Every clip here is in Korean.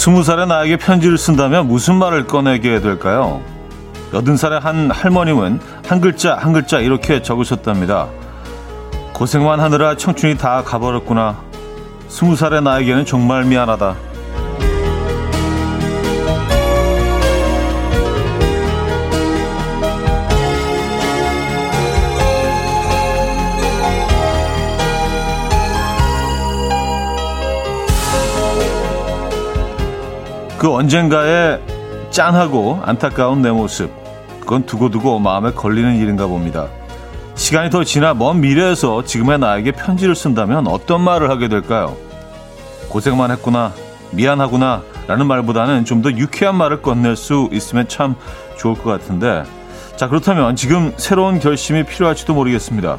스무 살의 나에게 편지를 쓴다면 무슨 말을 꺼내게 될까요? 여든 살의 한 할머님은 한 글자 한 글자 이렇게 적으셨답니다. 고생만 하느라 청춘이 다 가버렸구나. 스무 살의 나에게는 정말 미안하다. 그 언젠가에 짠하고 안타까운 내 모습. 그건 두고두고 마음에 걸리는 일인가 봅니다. 시간이 더 지나 먼 미래에서 지금의 나에게 편지를 쓴다면 어떤 말을 하게 될까요? 고생만 했구나, 미안하구나, 라는 말보다는 좀 더 유쾌한 말을 건넬 수 있으면 참 좋을 것 같은데. 자, 그렇다면 지금 새로운 결심이 필요할지도 모르겠습니다.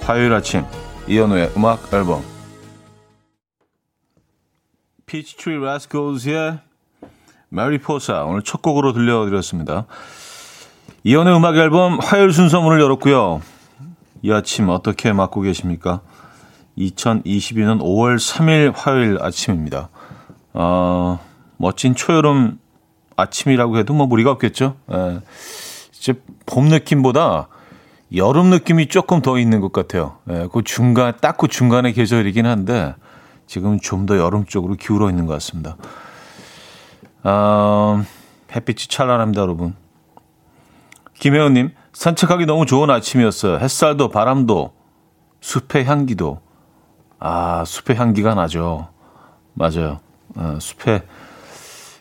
화요일 아침, 이현우의 음악 앨범. 피치트리 라스칼즈의 Mariposa 오늘 첫 곡으로 들려드렸습니다. 이현우의 음악앨범 화요일 순서 문을 열었고요. 이 아침 어떻게 맞고 계십니까? 2022년 5월 3일 화요일 아침입니다. 어, 멋진 초여름 아침이라고 해도 뭐 무리가 없겠죠. 예, 이제 봄 느낌보다 여름 느낌이 조금 더 있는 것 같아요. 예, 그 중간, 딱 그 중간의 계절이긴 한데, 지금 좀 더 여름 쪽으로 기울어 있는 것 같습니다. 어, 햇빛이 찬란합니다, 여러분. 김혜원님, 산책하기 너무 좋은 아침이었어요. 햇살도 바람도 숲의 향기도. 아, 숲의 향기가 나죠. 맞아요. 어, 숲의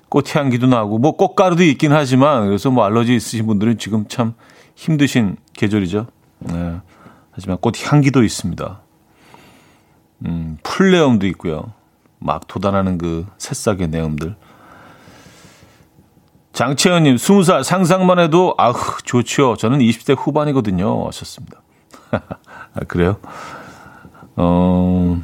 꽃 향기도 나고, 뭐 꽃가루도 있긴 하지만, 그래서 뭐 알러지 있으신 분들은 지금 참 힘드신 계절이죠. 네. 하지만 꽃 향기도 있습니다. 음, 풀내음도 있고요. 막 돋아나는 그 새싹의 내음들. 장채연님, 20살 상상만 해도, 아우, 좋죠. 저는 20대 후반이거든요. 하셨습니다. 아, 그래요? 어,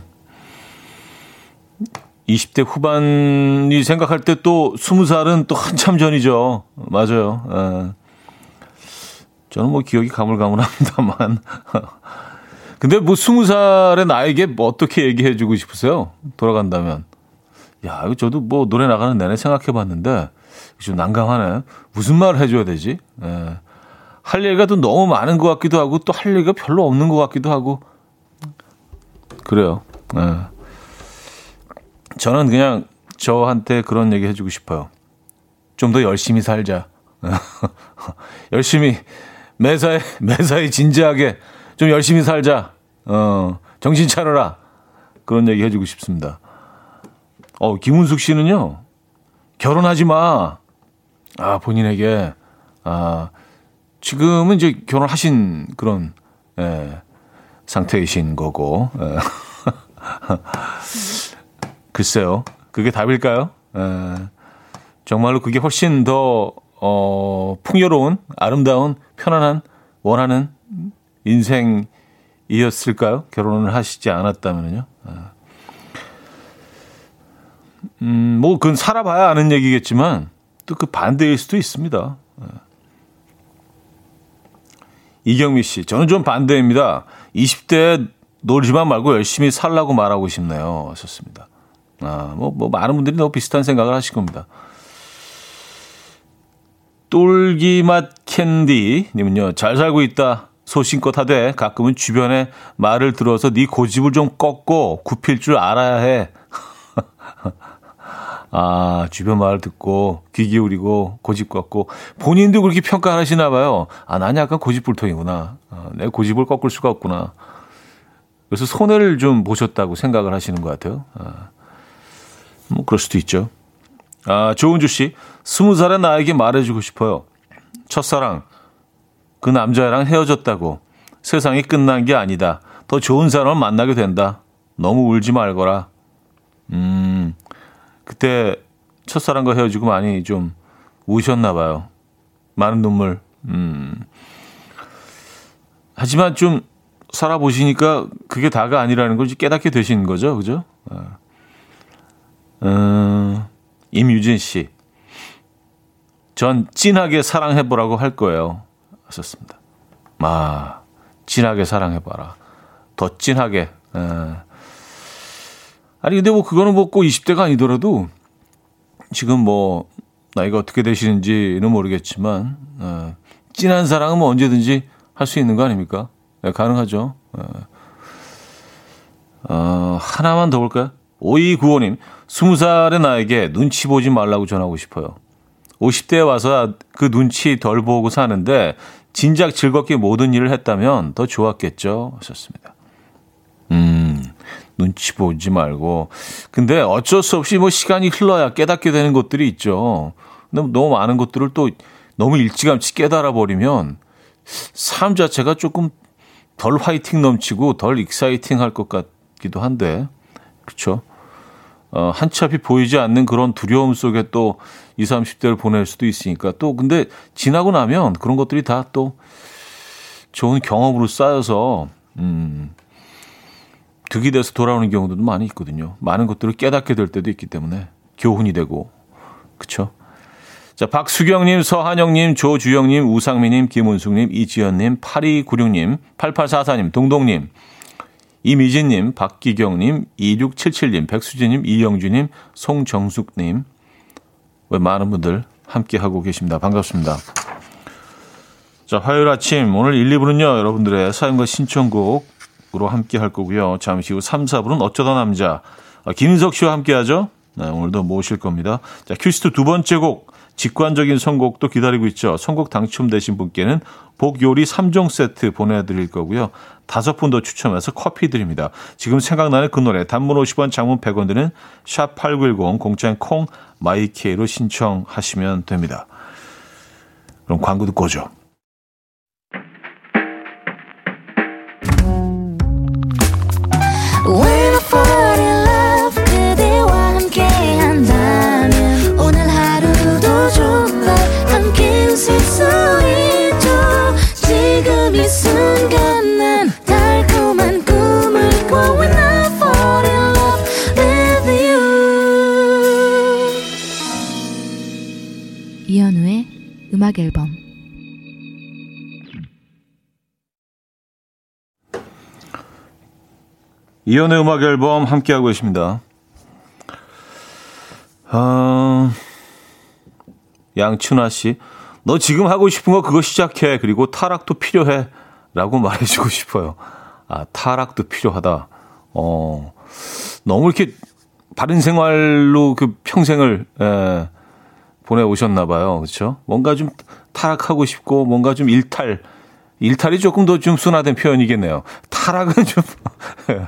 20대 후반이 생각할 때 또 20살은 또 한참 전이죠. 맞아요. 에. 저는 뭐 기억이 가물가물합니다만. 근데 뭐 스무 살의 나에게 뭐 어떻게 얘기해 주고 싶으세요? 돌아간다면. 야, 이거 저도 뭐 노래 나가는 내내 생각해 봤는데, 좀 난감하네. 무슨 말을 해줘야 되지? 예. 할 얘기가 또 너무 많은 것 같기도 하고, 또 할 얘기가 별로 없는 것 같기도 하고. 그래요. 예. 저는 그냥 저한테 그런 얘기 해주고 싶어요. 좀 더 열심히 살자. 열심히, 매사에, 매사에 진지하게 좀 열심히 살자. 어, 정신 차려라. 그런 얘기 해주고 싶습니다. 어, 김은숙 씨는요, 결혼하지 마. 아, 본인에게, 아, 지금은 이제 결혼하신 그런, 예, 상태이신 거고, 예. 글쎄요. 그게 답일까요? 예. 정말로 그게 훨씬 더, 어, 풍요로운, 아름다운, 편안한, 원하는 인생이었을까요? 결혼을 하시지 않았다면요. 아. 음, 뭐, 그건 살아봐야 아는 얘기겠지만, 또 그 반대일 수도 있습니다. 아. 이경미 씨, 저는 좀 반대입니다. 20대 놀지만 말고 열심히 살라고 말하고 싶네요. 하셨습니다. 아, 뭐, 뭐, 많은 분들이 너무 비슷한 생각을 하실 겁니다. 똘기맛 캔디님은요, 잘 살고 있다. 소신껏 하되 가끔은 주변에 말을 들어서 네 고집을 좀 꺾고 굽힐 줄 알아야 해. 아, 주변 말을 듣고 귀 기울이고 고집 꺾고 본인도 그렇게 평가하시나 봐요. 아, 난 약간 고집불통이구나. 아, 내 고집을 꺾을 수가 없구나. 그래서 손해를 좀 보셨다고 생각을 하시는 것 같아요. 아, 뭐 그럴 수도 있죠. 아, 조은주 씨, 스무 살의 나에게 말해주고 싶어요. 첫사랑, 그 남자랑 헤어졌다고. 세상이 끝난 게 아니다. 더 좋은 사람을 만나게 된다. 너무 울지 말거라. 음, 그때 첫사랑과 헤어지고 많이 좀 우셨나 봐요. 많은 눈물. 음. 하지만 좀 살아보시니까 그게 다가 아니라는 걸 깨닫게 되신 거죠. 그죠? 어, 어 임유진 씨. 전 찐하게 사랑해보라고 할 거예요. 하셨습니다. 아, 진하게 사랑해봐라. 더 진하게. 에. 아니, 근데 뭐 그거는 뭐꼭 20대가 아니더라도 지금 뭐 나이가 어떻게 되시는지는 모르겠지만 어, 찐한 사랑은 뭐 언제든지 할 수 있는 거 아닙니까? 네, 가능하죠. 어, 어, 하나만 더 볼까요? 5295님, 20살의 나에게 눈치 보지 말라고 전하고 싶어요. 50대에 와서 그 눈치 덜 보고 사는데 진작 즐겁게 모든 일을 했다면 더 좋았겠죠. 하셨습니다. 음, 눈치 보지 말고. 근데 어쩔 수 없이 뭐 시간이 흘러야 깨닫게 되는 것들이 있죠. 근데 너무 많은 것들을 또 너무 일찌감치 깨달아 버리면 삶 자체가 조금 덜 화이팅 넘치고 덜 exciting 할 것 같기도 한데. 그렇죠? 어, 한치 앞이 보이지 않는 그런 두려움 속에 또 20, 30대를 보낼 수도 있으니까 또 근데 지나고 나면 그런 것들이 다 또 좋은 경험으로 쌓여서 음 득이 돼서 돌아오는 경우도 많이 있거든요. 많은 것들을 깨닫게 될 때도 있기 때문에 교훈이 되고 그렇죠. 자, 박수경님, 서한영님, 조주영님, 우상미님, 김은숙님, 이지연님, 8296님, 8844님, 동동님, 이미진님, 박기경님, 2677님, 백수진님, 이영주님, 송정숙님, 많은 분들 함께하고 계십니다. 반갑습니다. 자, 화요일 아침, 오늘 1, 2부는요, 여러분들의 사연과 신청곡으로 함께 할 거고요. 잠시 후 3, 4부는 어쩌다 남자, 아, 김인석 씨와 함께 하죠. 네, 오늘도 모실 겁니다. 자, 퀴스트 두 번째 곡, 직관적인 선곡도 기다리고 있죠. 선곡 당첨되신 분께는 복요리 3종 세트 보내드릴 거고요. 다섯 분 더 추첨해서 커피 드립니다. 지금 생각나는 그 노래 단문 50원 장문 100원 드는 샵8910 공짜인 콩 마이케이로 신청하시면 됩니다. 그럼 광고 듣고 오죠. 음악 앨범 이연의 음악 앨범 함께하고 계십니다. 어, 양춘아 씨, 너 지금 하고 싶은 거 그거 시작해. 그리고 타락도 필요해. 라고 말해주고 싶어요. 아, 타락도 필요하다. 어, 너무 이렇게 바른 생활로 그 평생을, 에, 보내오셨나 봐요. 그렇죠? 뭔가 좀 타락하고 싶고 뭔가 좀 일탈 일탈이 조금 더 좀 순화된 표현이겠네요. 타락은 좀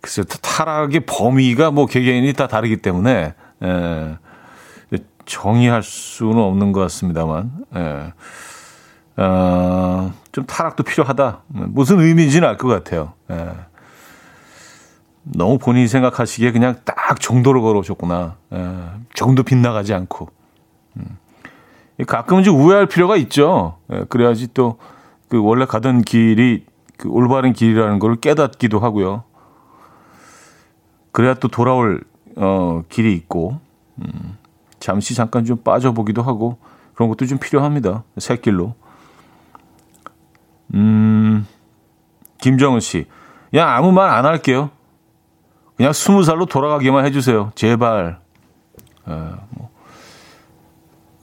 글쎄요. 타락의 범위가 뭐 개개인이 다 다르기 때문에 예, 정의할 수는 없는 것 같습니다만 예. 어, 좀 타락도 필요하다. 무슨 의미인지는 알 것 같아요. 예. 너무 본인이 생각하시기에 그냥 딱 정도로 걸어오셨구나. 예, 조금도 빗나가지 않고. 음. 가끔은 좀 우회할 필요가 있죠. 예, 그래야지 또 그 원래 가던 길이 그 올바른 길이라는 걸 깨닫기도 하고요. 그래야 또 돌아올 어, 길이 있고 음, 잠시 잠깐 좀 빠져보기도 하고 그런 것도 좀 필요합니다. 새 길로. 음, 김정은 씨, 그냥 아무 말 안 할게요. 그냥 스무 살로 돌아가기만 해주세요. 제발. 에, 뭐.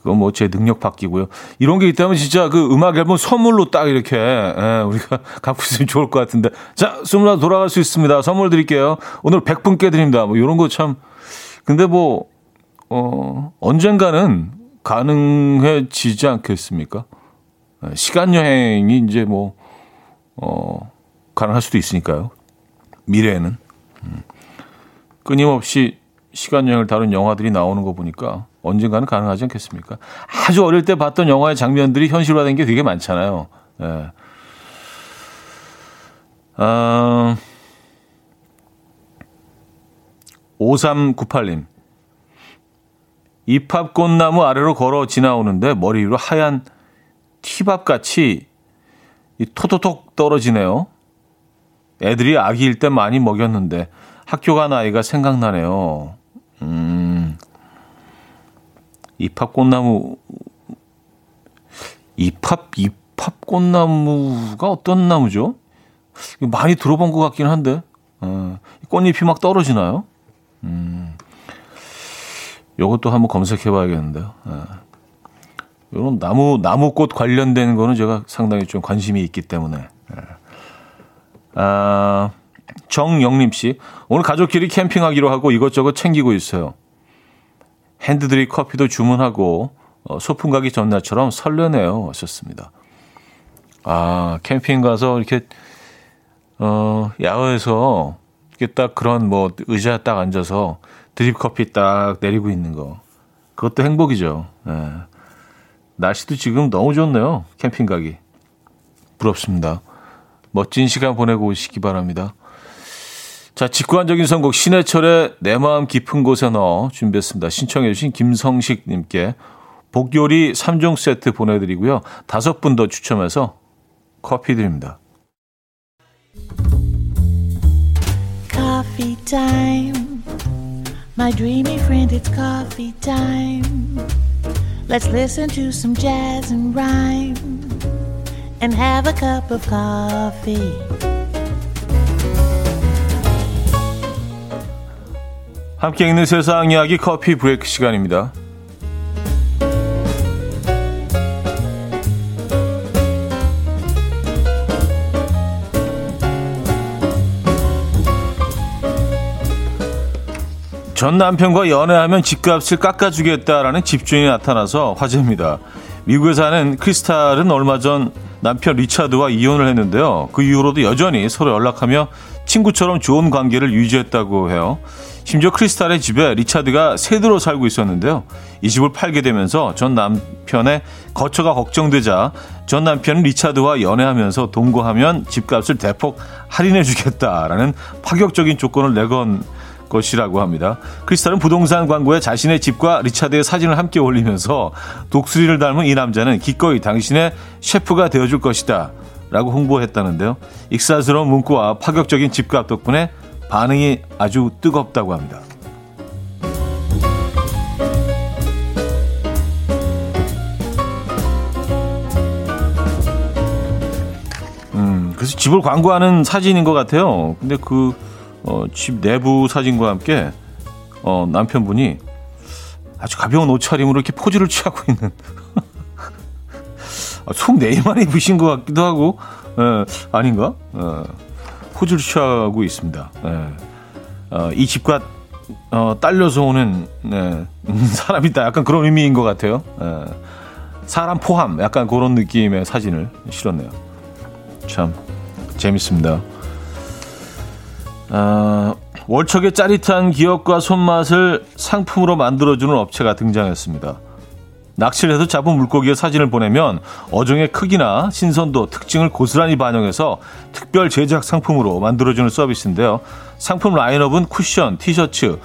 그건 뭐 제 능력 바뀌고요. 이런 게 있다면 진짜 그 음악 앨범 선물로 딱 이렇게 에, 우리가 갖고 있으면 좋을 것 같은데. 자, 스무 살 돌아갈 수 있습니다. 선물 드릴게요. 오늘 100분께 드립니다. 뭐 이런 거 참. 근데 뭐, 어, 언젠가는 가능해지지 않겠습니까? 시간 여행이 이제 뭐, 어, 가능할 수도 있으니까요. 미래에는. 음. 끊임없이 시간 여행을 다룬 영화들이 나오는 거 보니까 언젠가는 가능하지 않겠습니까? 아주 어릴 때 봤던 영화의 장면들이 현실화된 게 되게 많잖아요. 예. 어, 5398님. 입합꽃나무 아래로 걸어 지나오는데 머리 위로 하얀 티밥같이 토토톡 떨어지네요. 애들이 아기일 때 많이 먹였는데 학교 간 아이가 생각나네요. 음, 입합 꽃나무, 입합, 입합 꽃나무가 어떤 나무죠? 많이 들어본 것 같긴 한데, 어, 꽃잎이 막 떨어지나요? 음, 요것도 한번 검색해 봐야겠는데요. 예. 이런 나무, 나무꽃 관련된 거는 제가 상당히 좀 관심이 있기 때문에. 예. 아, 정영림 씨. 오늘 가족끼리 캠핑하기로 하고 이것저것 챙기고 있어요. 핸드드립 커피도 주문하고 어, 소풍 가기 전날처럼 설레네요. 하셨습니다. 아, 캠핑 가서 이렇게, 어, 야외에서 이렇게 딱 그런 뭐 의자에 딱 앉아서 드립 커피 딱 내리고 있는 거. 그것도 행복이죠. 네. 날씨도 지금 너무 좋네요. 캠핑 가기. 부럽습니다. 멋진 시간 보내고 오시기 바랍니다. 자, 직관적인 선곡 신해철의 내 마음 깊은 곳에 넣어 준비했습니다. 신청해 주신 김성식 님께 복요리 3종 세트 보내 드리고요. 다섯 분 더 추첨해서 커피 드립니다. Coffee time. My dreamy friend, it's coffee time. Let's listen to some jazz and rhyme and have a cup of coffee. 함께 읽는 세상 이야기 커피 브레이크 시간입니다. 전 남편과 연애하면 집값을 깎아주겠다라는 집주인이 나타나서 화제입니다. 미국에 사는 크리스탈은 얼마 전 남편 리차드와 이혼을 했는데요. 그 이후로도 여전히 서로 연락하며 친구처럼 좋은 관계를 유지했다고 해요. 심지어 크리스탈의 집에 리차드가 세대로 살고 있었는데요. 이 집을 팔게 되면서 전 남편의 거처가 걱정되자 전 남편은 리차드와 연애하면서 동거하면 집값을 대폭 할인해 주겠다라는 파격적인 조건을 내건 것이라고 합니다. 크리스탈은 부동산 광고에 자신의 집과 리차드의 사진을 함께 올리면서 독수리를 닮은 이 남자는 기꺼이 당신의 셰프가 되어줄 것이다. 라고 홍보했다는데요. 익살스러운 문구와 파격적인 집값 덕분에 반응이 아주 뜨겁다고 합니다. 음, 그래서 집을 광고하는 사진인 것 같아요. 근데 그 어, 집 내부 사진과 함께 어, 남편분이 아주 가벼운 옷차림으로 이렇게 포즈를 취하고 있는 아, 속 네이만 입으신 것 같기도 하고 에, 아닌가? 에, 포즈를 취하고 있습니다. 에, 어, 이 집과 어, 딸려서 오는 네, 사람이다. 약간 그런 의미인 것 같아요. 에, 사람 포함 약간 그런 느낌의 사진을 실었네요. 참 재밌습니다. 어, 월척의 짜릿한 기억과 손맛을 상품으로 만들어주는 업체가 등장했습니다. 낚시를 해서 잡은 물고기의 사진을 보내면 어종의 크기나 신선도, 특징을 고스란히 반영해서 특별 제작 상품으로 만들어주는 서비스인데요. 상품 라인업은 쿠션, 티셔츠,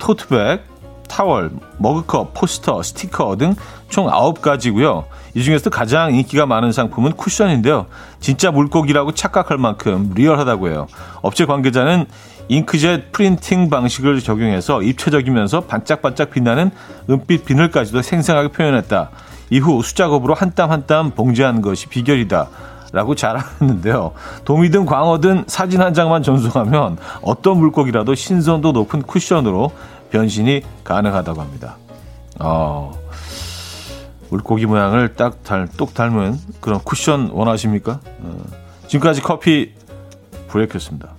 토트백, 타월, 머그컵, 포스터, 스티커 등 총 9가지고요. 이 중에서 가장 인기가 많은 상품은 쿠션인데요. 진짜 물고기라고 착각할 만큼 리얼하다고 해요. 업체 관계자는 잉크젯 프린팅 방식을 적용해서 입체적이면서 반짝반짝 빛나는 은빛 비늘까지도 생생하게 표현했다. 이후 수작업으로 한 땀 한 땀 봉제한 것이 비결이다. 라고 자랑했는데요. 도미든 광어든 사진 한 장만 전송하면 어떤 물고기라도 신선도 높은 쿠션으로 변신이 가능하다고 합니다. 어, 물고기 모양을 딱 달, 똑 닮은 그런 쿠션 원하십니까? 어, 지금까지 커피 브레이크였습니다.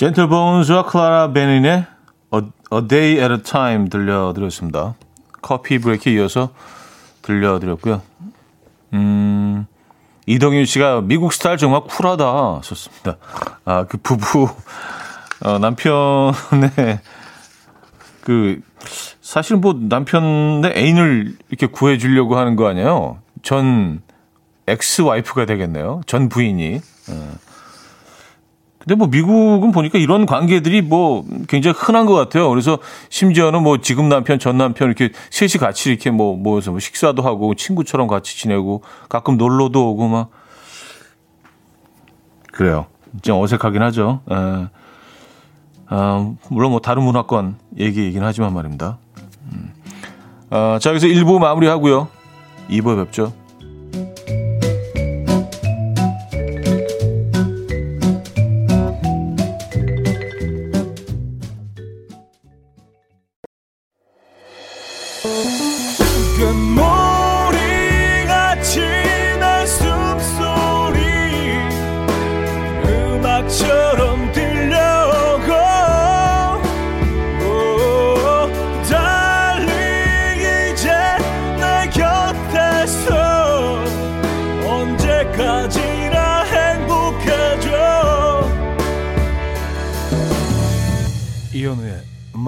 젠틀본즈와 클라라 베닌의 A, A Day at a Time 들려드렸습니다. 커피 브레이크 이어서 들려드렸고요. 음, 이동윤 씨가 미국 스타일 정말 쿨하다 썼습니다. 아, 그 부부 어, 남편의 그 사실 뭐 남편의 애인을 이렇게 구해 주려고 하는 거 아니에요? 전 ex-wife가 되겠네요. 전 부인이. 어. 근데 뭐 미국은 보니까 이런 관계들이 뭐 굉장히 흔한 것 같아요. 그래서 심지어는 뭐 지금 남편, 전 남편 이렇게 셋이 같이 이렇게 뭐 모여서 뭐 식사도 하고 친구처럼 같이 지내고 가끔 놀러도 오고 막 그래요. 좀 어색하긴 하죠. 에. 예. 어, 물론 뭐 다른 문화권 얘기이긴 하지만 말입니다. 음. 어, 자, 여기서 1부 마무리하고요. 2부에 뵙죠.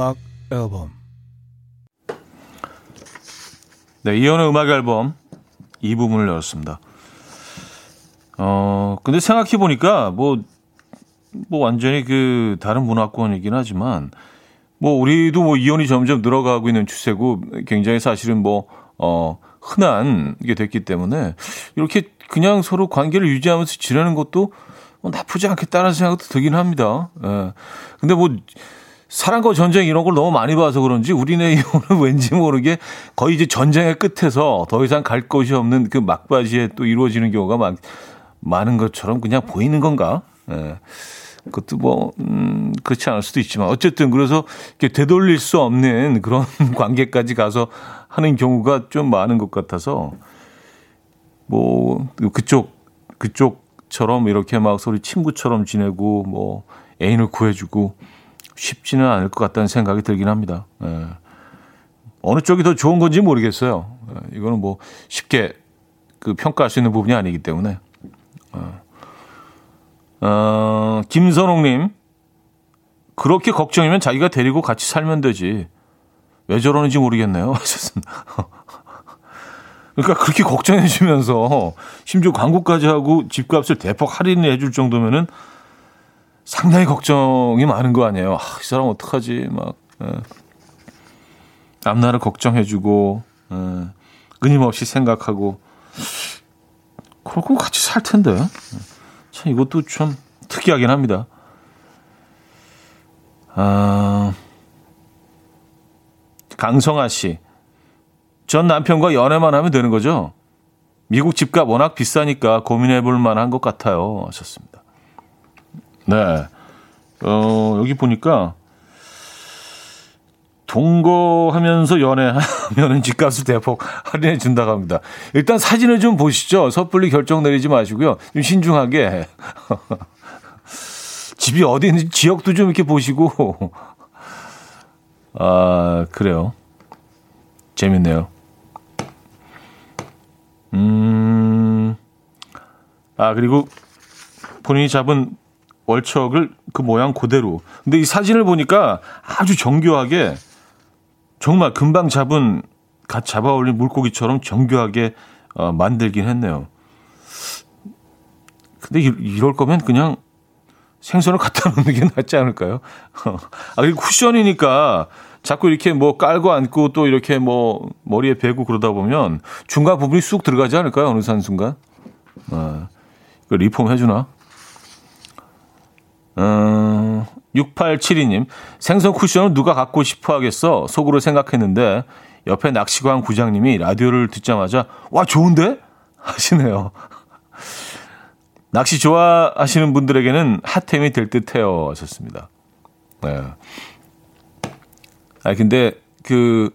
음악 앨범 네, 이현우의 음악 앨범 이 부분을 열었습니다. 어, 근데 생각해 보니까 뭐, 뭐 완전히 그 다른 문화권이긴 하지만 뭐 우리도 뭐 이혼이 점점 늘어가고 있는 추세고 굉장히 사실은 뭐, 어, 흔한 게 됐기 때문에 이렇게 그냥 서로 관계를 유지하면서 지내는 것도 뭐 나쁘지 않겠다는 생각도 들긴 합니다. 예. 근데 뭐 사랑과 전쟁 이런 걸 너무 많이 봐서 그런지 우리네 이혼은 왠지 모르게 거의 이제 전쟁의 끝에서 더 이상 갈 곳이 없는 그 막바지에 또 이루어지는 경우가 많, 많은 것처럼 그냥 보이는 건가? 예. 그것도 뭐, 음, 그렇지 않을 수도 있지만 어쨌든 그래서 이렇게 되돌릴 수 없는 그런 관계까지 가서 하는 경우가 좀 많은 것 같아서 뭐, 그쪽, 그쪽처럼 이렇게 막 소리 친구처럼 지내고 뭐 애인을 구해주고 쉽지는 않을 것 같다는 생각이 들긴 합니다. 예. 어느 쪽이 더 좋은 건지 모르겠어요. 예. 이거는 뭐 쉽게 그 평가할 수 있는 부분이 아니기 때문에. 어, 어 김선홍님, 그렇게 걱정이면 자기가 데리고 같이 살면 되지. 왜 저러는지 모르겠네요. 그러니까 그렇게 걱정해 주면서 심지어 광고까지 하고 집값을 대폭 할인해 줄 정도면은 상당히 걱정이 많은 거 아니에요. 아, 이 사람 어떡하지? 막 예. 앞날을 걱정해주고 예. 끊임없이 생각하고 그러고 같이 살 텐데. 참 이것도 좀 특이하긴 합니다. 아, 강성아 씨. 전 남편과 연애만 하면 되는 거죠? 미국 집값 워낙 비싸니까 고민해 볼 만한 것 같아요. 하셨습니다. 네. 어, 여기 보니까 동거하면서 연애하면은 집값을 대폭 할인해 준다고 합니다. 일단 사진을 좀 보시죠. 섣불리 결정 내리지 마시고요. 좀 신중하게. 집이 어디 있는지 지역도 좀 이렇게 보시고. 아, 그래요. 재밌네요. 음. 아, 그리고 본인이 잡은 월척을 그 모양 그대로. 근데 이 사진을 보니까 아주 정교하게 정말 금방 잡은 갓 잡아 올린 물고기처럼 정교하게 어, 만들긴 했네요. 근데 이, 이럴 거면 그냥 생선을 갖다 놓는 게 낫지 않을까요? 아, 그리고 쿠션이니까 자꾸 이렇게 뭐 깔고 앉고 또 이렇게 뭐 머리에 베고 그러다 보면 중간 부분이 쑥 들어가지 않을까요? 어느 순간. 아, 리폼 해주나? 음, 6872님, 생선 쿠션을 누가 갖고 싶어 하겠어? 속으로 생각했는데, 옆에 낚시관 구장님이 라디오를 듣자마자, 와, 좋은데? 하시네요. 낚시 좋아하시는 분들에게는 핫템이 될 듯해요. 하셨습니다. 네. 아, 근데, 그,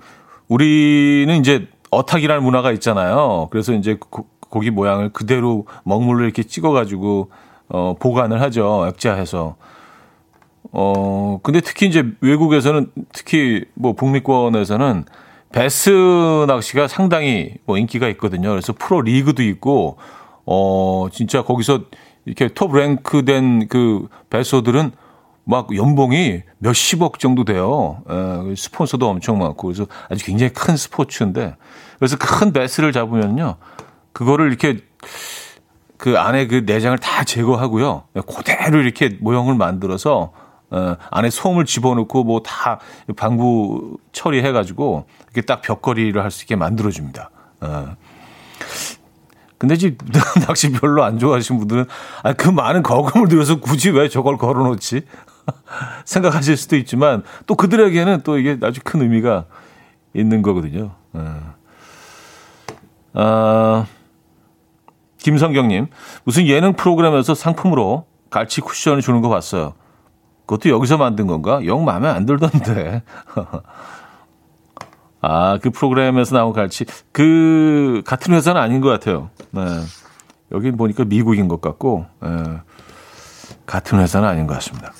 우리는 이제 어탁이라는 문화가 있잖아요. 그래서 이제 고, 고기 모양을 그대로 먹물로 이렇게 찍어가지고, 어, 보관을 하죠. 액자해서. 어, 근데 특히 이제 외국에서는 특히 뭐 북미권에서는 베스 낚시가 상당히 뭐 인기가 있거든요. 그래서 프로 리그도 있고, 어, 진짜 거기서 이렇게 톱 랭크 된그 베스들은 막 연봉이 몇십억 정도 돼요. 에, 예, 스폰서도 엄청 많고. 그래서 아주 굉장히 큰 스포츠인데. 그래서 큰 베스를 잡으면요. 그거를 이렇게 그 안에 그 내장을 다 제거하고요. 그대로 이렇게 모형을 만들어서 어, 안에 솜을 집어넣고 뭐 다 방부 처리해가지고 이렇게 딱 벽걸이를 할 수 있게 만들어줍니다. 어. 근데 지금 낚시 별로 안 좋아하시는 분들은 아, 그 많은 거금을 들여서 굳이 왜 저걸 걸어놓지? 생각하실 수도 있지만 또 그들에게는 또 이게 아주 큰 의미가 있는 거거든요. 어. 아, 김성경님, 무슨 예능 프로그램에서 상품으로 갈치 쿠션을 주는 거 봤어요. 그것도 여기서 만든 건가? 영 마음에 안 들던데. 아, 그 프로그램에서 나온 갈치. 그, 같은 회사는 아닌 것 같아요. 네. 여기 보니까 미국인 것 같고, 네. 같은 회사는 아닌 것 같습니다.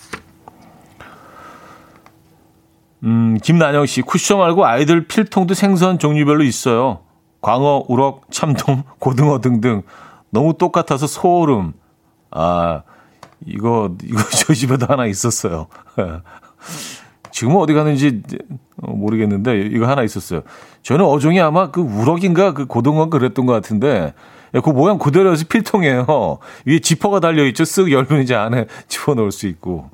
음, 김난영 씨, 쿠션 말고 아이들 필통도 생선 종류별로 있어요. 광어, 우럭, 참돔, 고등어 등등. 너무 똑같아서 소름. 아, 이거, 이거 저희 집에도 하나 있었어요. 지금은 어디 가는지 모르겠는데, 이거 하나 있었어요. 저는 어종이 아마 그 우럭인가 그 고등어 그랬던 것 같은데, 그 모양 그대로여서 필통이에요. 위에 지퍼가 달려있죠. 쓱 열면 이제 안에 집어넣을 수 있고.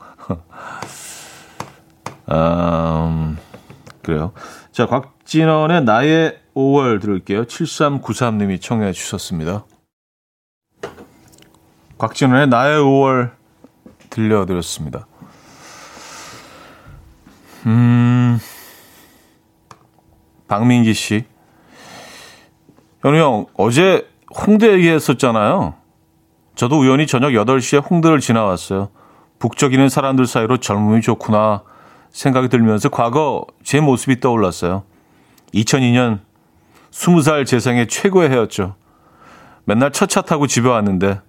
음, 그래요. 자, 곽진원의 나의 5월 들을게요. 7393님이 청해 주셨습니다. 곽진원의 나의 5월 들려드렸습니다. 음, 박민기 씨. 현우 형, 어제 홍대 얘기했었잖아요. 저도 우연히 저녁 8시에 홍대를 지나왔어요. 북적이는 사람들 사이로 젊음이 좋구나 생각이 들면서 과거 제 모습이 떠올랐어요. 2002년 20살 제 생애 최고의 해였죠. 맨날 첫 차 타고 집에 왔는데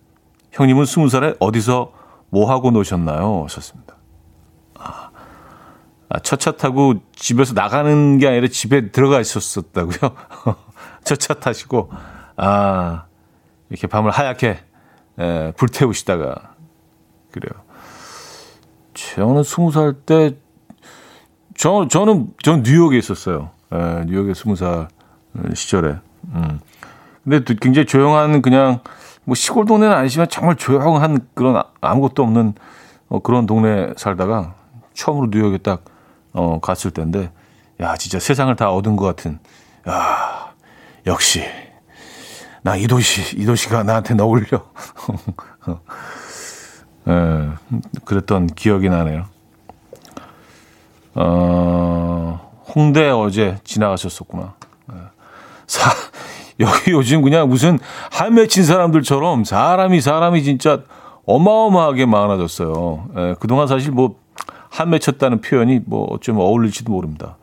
형님은 20살에 어디서 뭐 하고 노셨나요? 하셨습니다. 아, 아첫차 타고 집에서 나가는 게 아니라 집에 들어가 있었었다고요? 첫 차 타시고 아 이렇게 밤을 하얗게 에, 불태우시다가 그래요. 저는 20살 때 저, 저는, 저는 뉴욕에 있었어요. 예, 뉴욕에 스무 살 시절에. 음. 근데 또 굉장히 조용한 그냥 뭐 시골 동네는 아니지만 정말 조용한 그런 아무것도 없는 어, 그런 동네 살다가 처음으로 뉴욕에 딱 어, 갔을 때인데 야 진짜 세상을 다 얻은 것 같은 야 역시 나 이 도시 이 도시가 나한테 어울려 예, 그랬던 기억이 나네요. 어, 홍대 어제 지나가셨었구나. 네. 사, 여기 요즘 그냥 무슨 한 맺힌 사람들처럼 사람이 사람이 진짜 어마어마하게 많아졌어요. 예, 그동안 사실 뭐 한 맺혔다는 표현이 뭐 어쩌면 어울릴지도 모릅니다.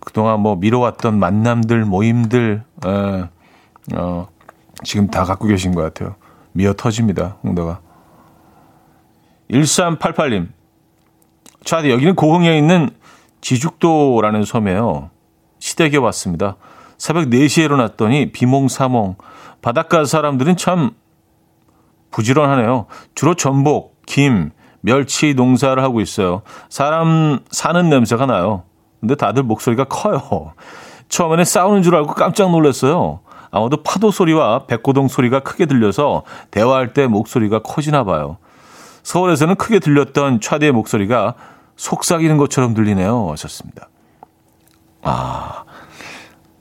그동안 뭐 미뤄왔던 만남들, 모임들, 예, 어, 지금 다 갖고 계신 것 같아요. 미어 터집니다, 홍대가. 1388님. 차디, 여기는 고흥에 있는 지죽도라는 섬이에요. 시댁에 왔습니다. 새벽 4시에 일어났더니 비몽사몽. 바닷가 사람들은 참 부지런하네요. 주로 전복, 김, 멸치 농사를 하고 있어요. 사람 사는 냄새가 나요. 근데 다들 목소리가 커요. 처음에는 싸우는 줄 알고 깜짝 놀랐어요. 아마도 파도 소리와 백고동 소리가 크게 들려서 대화할 때 목소리가 커지나 봐요. 서울에서는 크게 들렸던 차디의 목소리가 속삭이는 것처럼 들리네요. 하셨습니다. 아,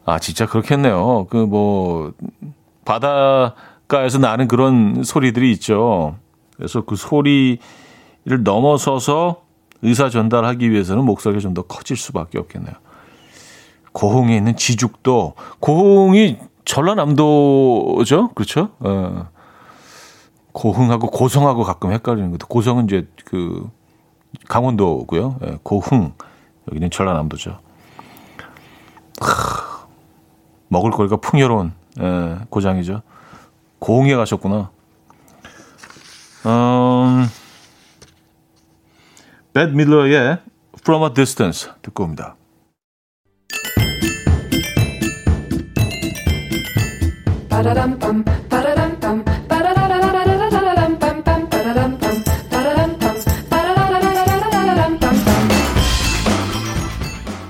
아, 진짜 그렇겠네요. 그 뭐, 바닷가에서 나는 그런 소리들이 있죠. 그래서 그 소리를 넘어서서 의사 전달하기 위해서는 목소리가 좀 더 커질 수밖에 없겠네요. 고흥에 있는 지죽도, 고흥이 전라남도죠? 그렇죠? 어. 고흥하고 고성하고 가끔 헷갈리는 것도 고성은 이제 그 강원도고요. 예, 고흥 여기는 전라남도죠. 하, 먹을 거리가 풍요로운 예, 고장이죠. 고흥에 가셨구나. 음, 벳 밀러의 From a Distance 듣고 옵니다.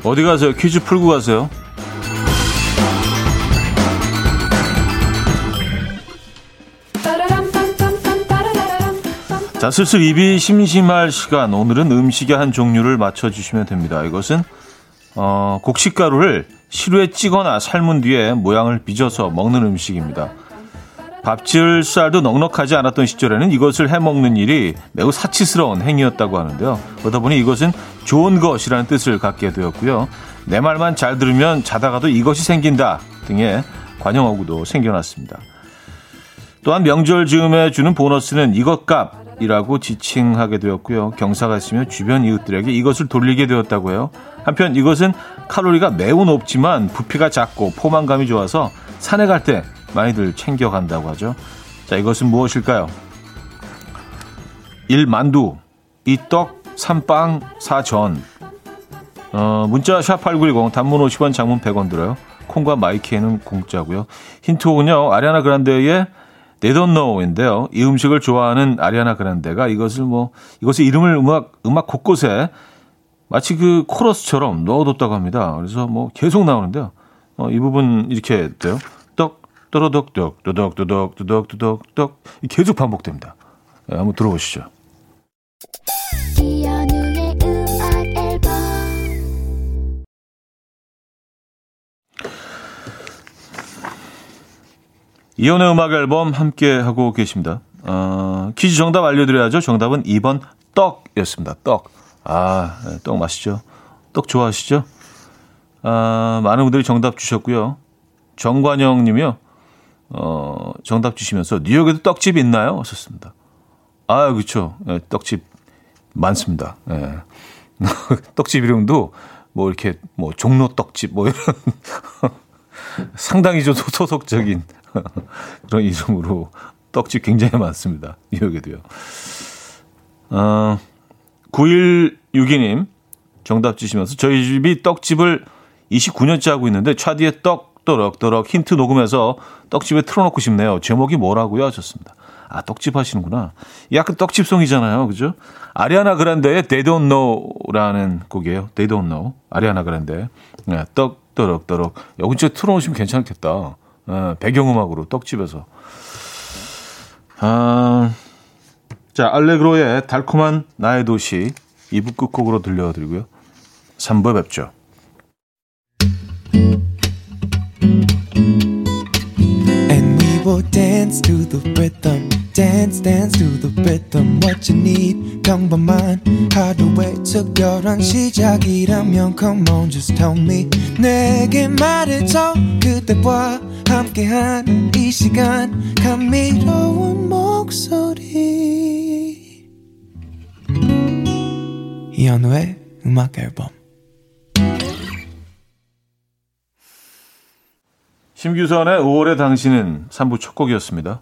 어디 가세요? 퀴즈 풀고 가세요. 자, 슬슬 입이 심심할 시간. 오늘은 음식의 한 종류를 맞춰주시면 됩니다. 이것은, 어, 곡식가루를 시루에 찌거나 삶은 뒤에 모양을 빚어서 먹는 음식입니다. 밥질 쌀도 넉넉하지 않았던 시절에는 이것을 해먹는 일이 매우 사치스러운 행위였다고 하는데요. 그러다 보니 이것은 좋은 것이라는 뜻을 갖게 되었고요. 내 말만 잘 들으면 자다가도 이것이 생긴다 등의 관용어구도 생겨났습니다. 또한 명절 즈음에 주는 보너스는 이것 값 이라고 지칭하게 되었고요. 경사가 있으면 주변 이웃들에게 이것을 돌리게 되었다고 해요. 한편 이것은 칼로리가 매우 높지만 부피가 작고 포만감이 좋아서 산에 갈 때 많이들 챙겨간다고 하죠. 자, 이것은 무엇일까요? 1 만두, 이떡, 삼빵, 사전. 어, 문자 샵8910 단문 50원 장문 100원 들어요. 콩과 마이키에는 공짜고요. 힌트곡은요. 아리아나 그란데의 They Don't Know인데요. 이 음식을 좋아하는 아리아나 그란데가 이것을 뭐 이것의 이름을 음악 음악 곳곳에 마치 그 코러스처럼 넣어뒀다고 합니다. 그래서 뭐 계속 나오는데요. 어, 이 부분 이렇게 돼요. 떡 또러덕 떡 또덕 또덕 또덕 또덕 떡 계속 반복됩니다. 네, 한번 들어보시죠. 이혼의 음악 앨범 함께 하고 계십니다. 어, 퀴즈 정답 알려드려야죠. 정답은 2번 떡이었습니다. 떡. 아, 네, 떡 맛있죠? 떡 좋아하시죠? 아, 많은 분들이 정답 주셨고요. 정관영 님이요. 어, 정답 주시면서 뉴욕에도 떡집 있나요? 하셨습니다. 아, 그렇죠. 네, 떡집 많습니다. 네. 떡집 이름도 뭐 이렇게 뭐 종로 떡집 뭐 이런 상당히 좀 소속적인 그런 이름으로 떡집 굉장히 많습니다. 뉴욕에도요. 어, 9162님 정답 주시면서 저희 집이 떡집을 29년째 하고 있는데 차디의 떡 또럭또럭 힌트 녹음해서 떡집에 틀어놓고 싶네요. 제목이 뭐라고요? 하셨습니다. 아, 떡집 하시는구나. 약간 떡집송이잖아요. 그죠? 아리아나 그란데의 They Don't Know라는 곡이에요. They Don't Know. 아리아나 그란데. 네, 떡, 또럭, 또럭. 여기 진짜 틀어놓으시면 괜찮겠다. 네, 배경음악으로 떡집에서. 아, 자, 알레그로의 달콤한 나의 도시 2부 끝곡으로 들려드리고요. 3부에 뵙죠. will dance to the rhythm. Dance, dance to the rhythm. What you need, 평범한 하루의 특별한 시작이라면 Come on, just tell me. 내게 말해줘. 그대와 함께한 이 시간. 감미로운 목소리. 이현우의 음악 앨범. 심규선의 5월의 당신은 3부 첫 곡이었습니다.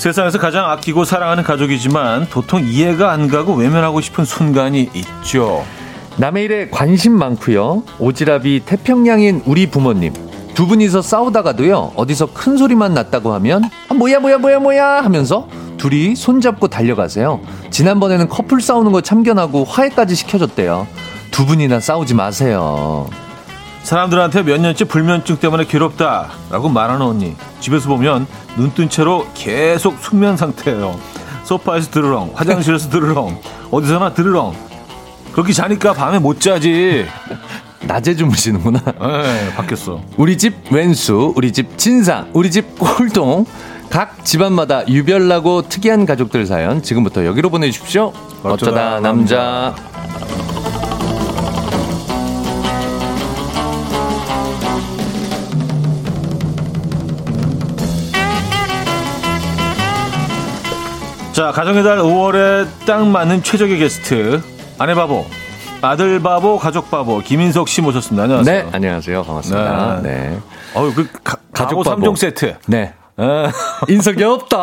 세상에서 가장 아끼고 사랑하는 가족이지만 도통 이해가 안 가고 외면하고 싶은 순간이 있죠. 남의 일에 관심 많고요. 오지랖이 태평양인 우리 부모님. 두 분이서 싸우다가도요. 어디서 큰 소리만 났다고 하면 아, 뭐야 뭐야 뭐야 뭐야 하면서 둘이 손잡고 달려가세요. 지난번에는 커플 싸우는 거 참견하고 화해까지 시켜줬대요. 두 분이나 싸우지 마세요. 사람들한테 몇 년째 불면증 때문에 괴롭다라고 말하는 언니. 집에서 보면 눈 뜬 채로 계속 숙면 상태예요. 소파에서 드르렁, 화장실에서 드르렁, 어디서나 드르렁. 그렇게 자니까 밤에 못 자지. 낮에 주무시는구나. 네, 바뀌었어. 우리 집 왼수, 우리 집 진상, 우리 집 꼴동. 각 집안마다 유별나고 특이한 가족들 사연 지금부터 여기로 보내주십시오. 어쩌다, 어쩌다 남자. 자, 가정의 달 5월에 딱 맞는 최적의 게스트. 아내 바보, 아들 바보, 가족 바보, 김인석 씨 모셨습니다. 안녕하세요. 네, 안녕하세요. 반갑습니다. 네. 네. 어유 그 가, 가족 바보. 3종 세트. 네. 에, 인석이 없다.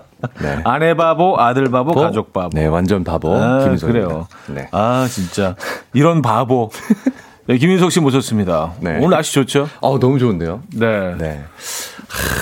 네. 아내 바보, 아들 바보, 바보? 가족 바보. 네, 완전 바보. 아, 김인석입니다. 그래요. 네. 아, 진짜. 이런 바보. 네, 김인석 씨 모셨습니다. 네. 오늘 날씨 좋죠? 어, 너무 좋은데요? 네. 네.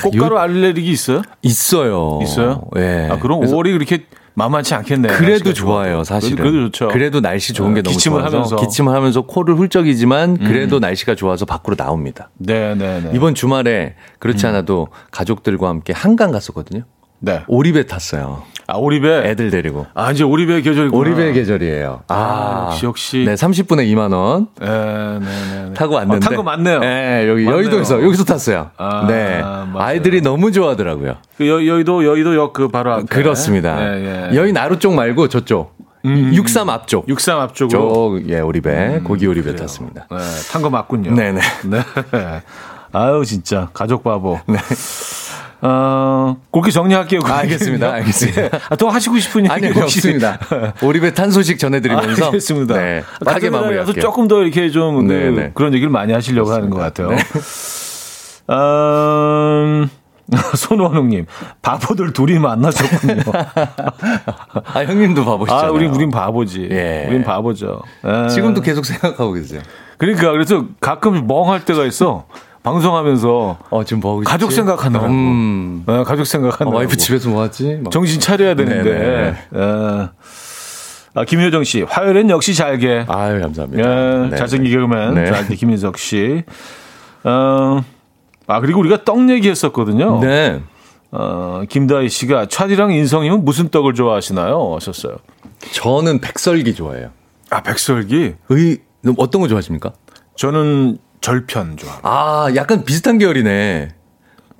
꽃가루 알레르기 있어요? 있어요. 있어요? 네. 아, 그럼 그래서 5월이 그렇게 만만치 않겠네요. 그래도 좋아요. 사실은. 그래도, 그래도 좋죠. 그래도 날씨 좋은 게 어, 너무 기침을 좋아서 하면서. 음. 기침을 하면서 코를 훌쩍이지만 그래도 날씨가 좋아서 밖으로 나옵니다. 네, 네, 네. 이번 주말에 그렇지 않아도 가족들과 함께 한강 갔었거든요. 네. 오리배 탔어요. 아, 오리배. 애들 데리고. 아, 이제 오리배 계절이구나. 오리배 계절이에요. 아, 역시, 역시. 네, 30분에 2만 원 네, 네, 네. 네. 타고 왔는데. 아, 탄거 맞네요. 네, 여기 맞네요. 여의도에서 여기서 tas어요. 아, 네. 맞아요. 아이들이 너무 좋아하더라고요. 그 여, 여의도, 여의도 역 그 바로 앞에. 그렇습니다. 네, 예. 여의 나루 쪽 말고 저쪽. 음. 63 앞쪽. 63 앞쪽으로. 쪽, 예, 오리배, 고기 오리배 탔습니다. 네, 탄 거 맞군요. 네네. 네. 아유, 진짜. 가족 바보. 네. 어, 그렇게 정리할게요. 아, 알겠습니다. 알겠습니다. 예. 아, 또 하시고 싶은 얘기 없습니다. 오리배 탄 소식 전해드리면서. 아, 알겠습니다. 네. 대해서 마무리할게요. 조금 더 이렇게 좀 그, 네, 네. 그런 얘기를 많이 하시려고 하는 것 같아요. 네. 음, 손원웅님, 바보들 둘이 만나셨군요. 아, 형님도 바보시잖아요. 아, 우린, 우린 바보지. 예. 우린 바보죠. 예. 지금도 계속 생각하고 계세요. 그러니까, 그래서 가끔 멍할 때가 있어. 방송하면서 어, 지금 뭐? 가족 생각하느라고. 음. 예, 가족 어, 생각하느라고. 와이프 집에서 뭐 하지? 막. 정신 차려야 되는데. 네네. 예. 아, 김효정 씨, 화요일엔 역시 잘게. 아유, 감사합니다. 예, 네. 잘생긴 개그맨, 네. 잘게 김인석 씨. 어, 아, 그리고 우리가 떡 얘기했었거든요. 네. 어, 김다희 씨가 차디랑 인성님은 무슨 떡을 좋아하시나요? 하셨어요. 저는 백설기 좋아해요. 아, 백설기? 의, 어떤 거 좋아하십니까? 저는 절편 좋아. 아, 약간 비슷한 계열이네.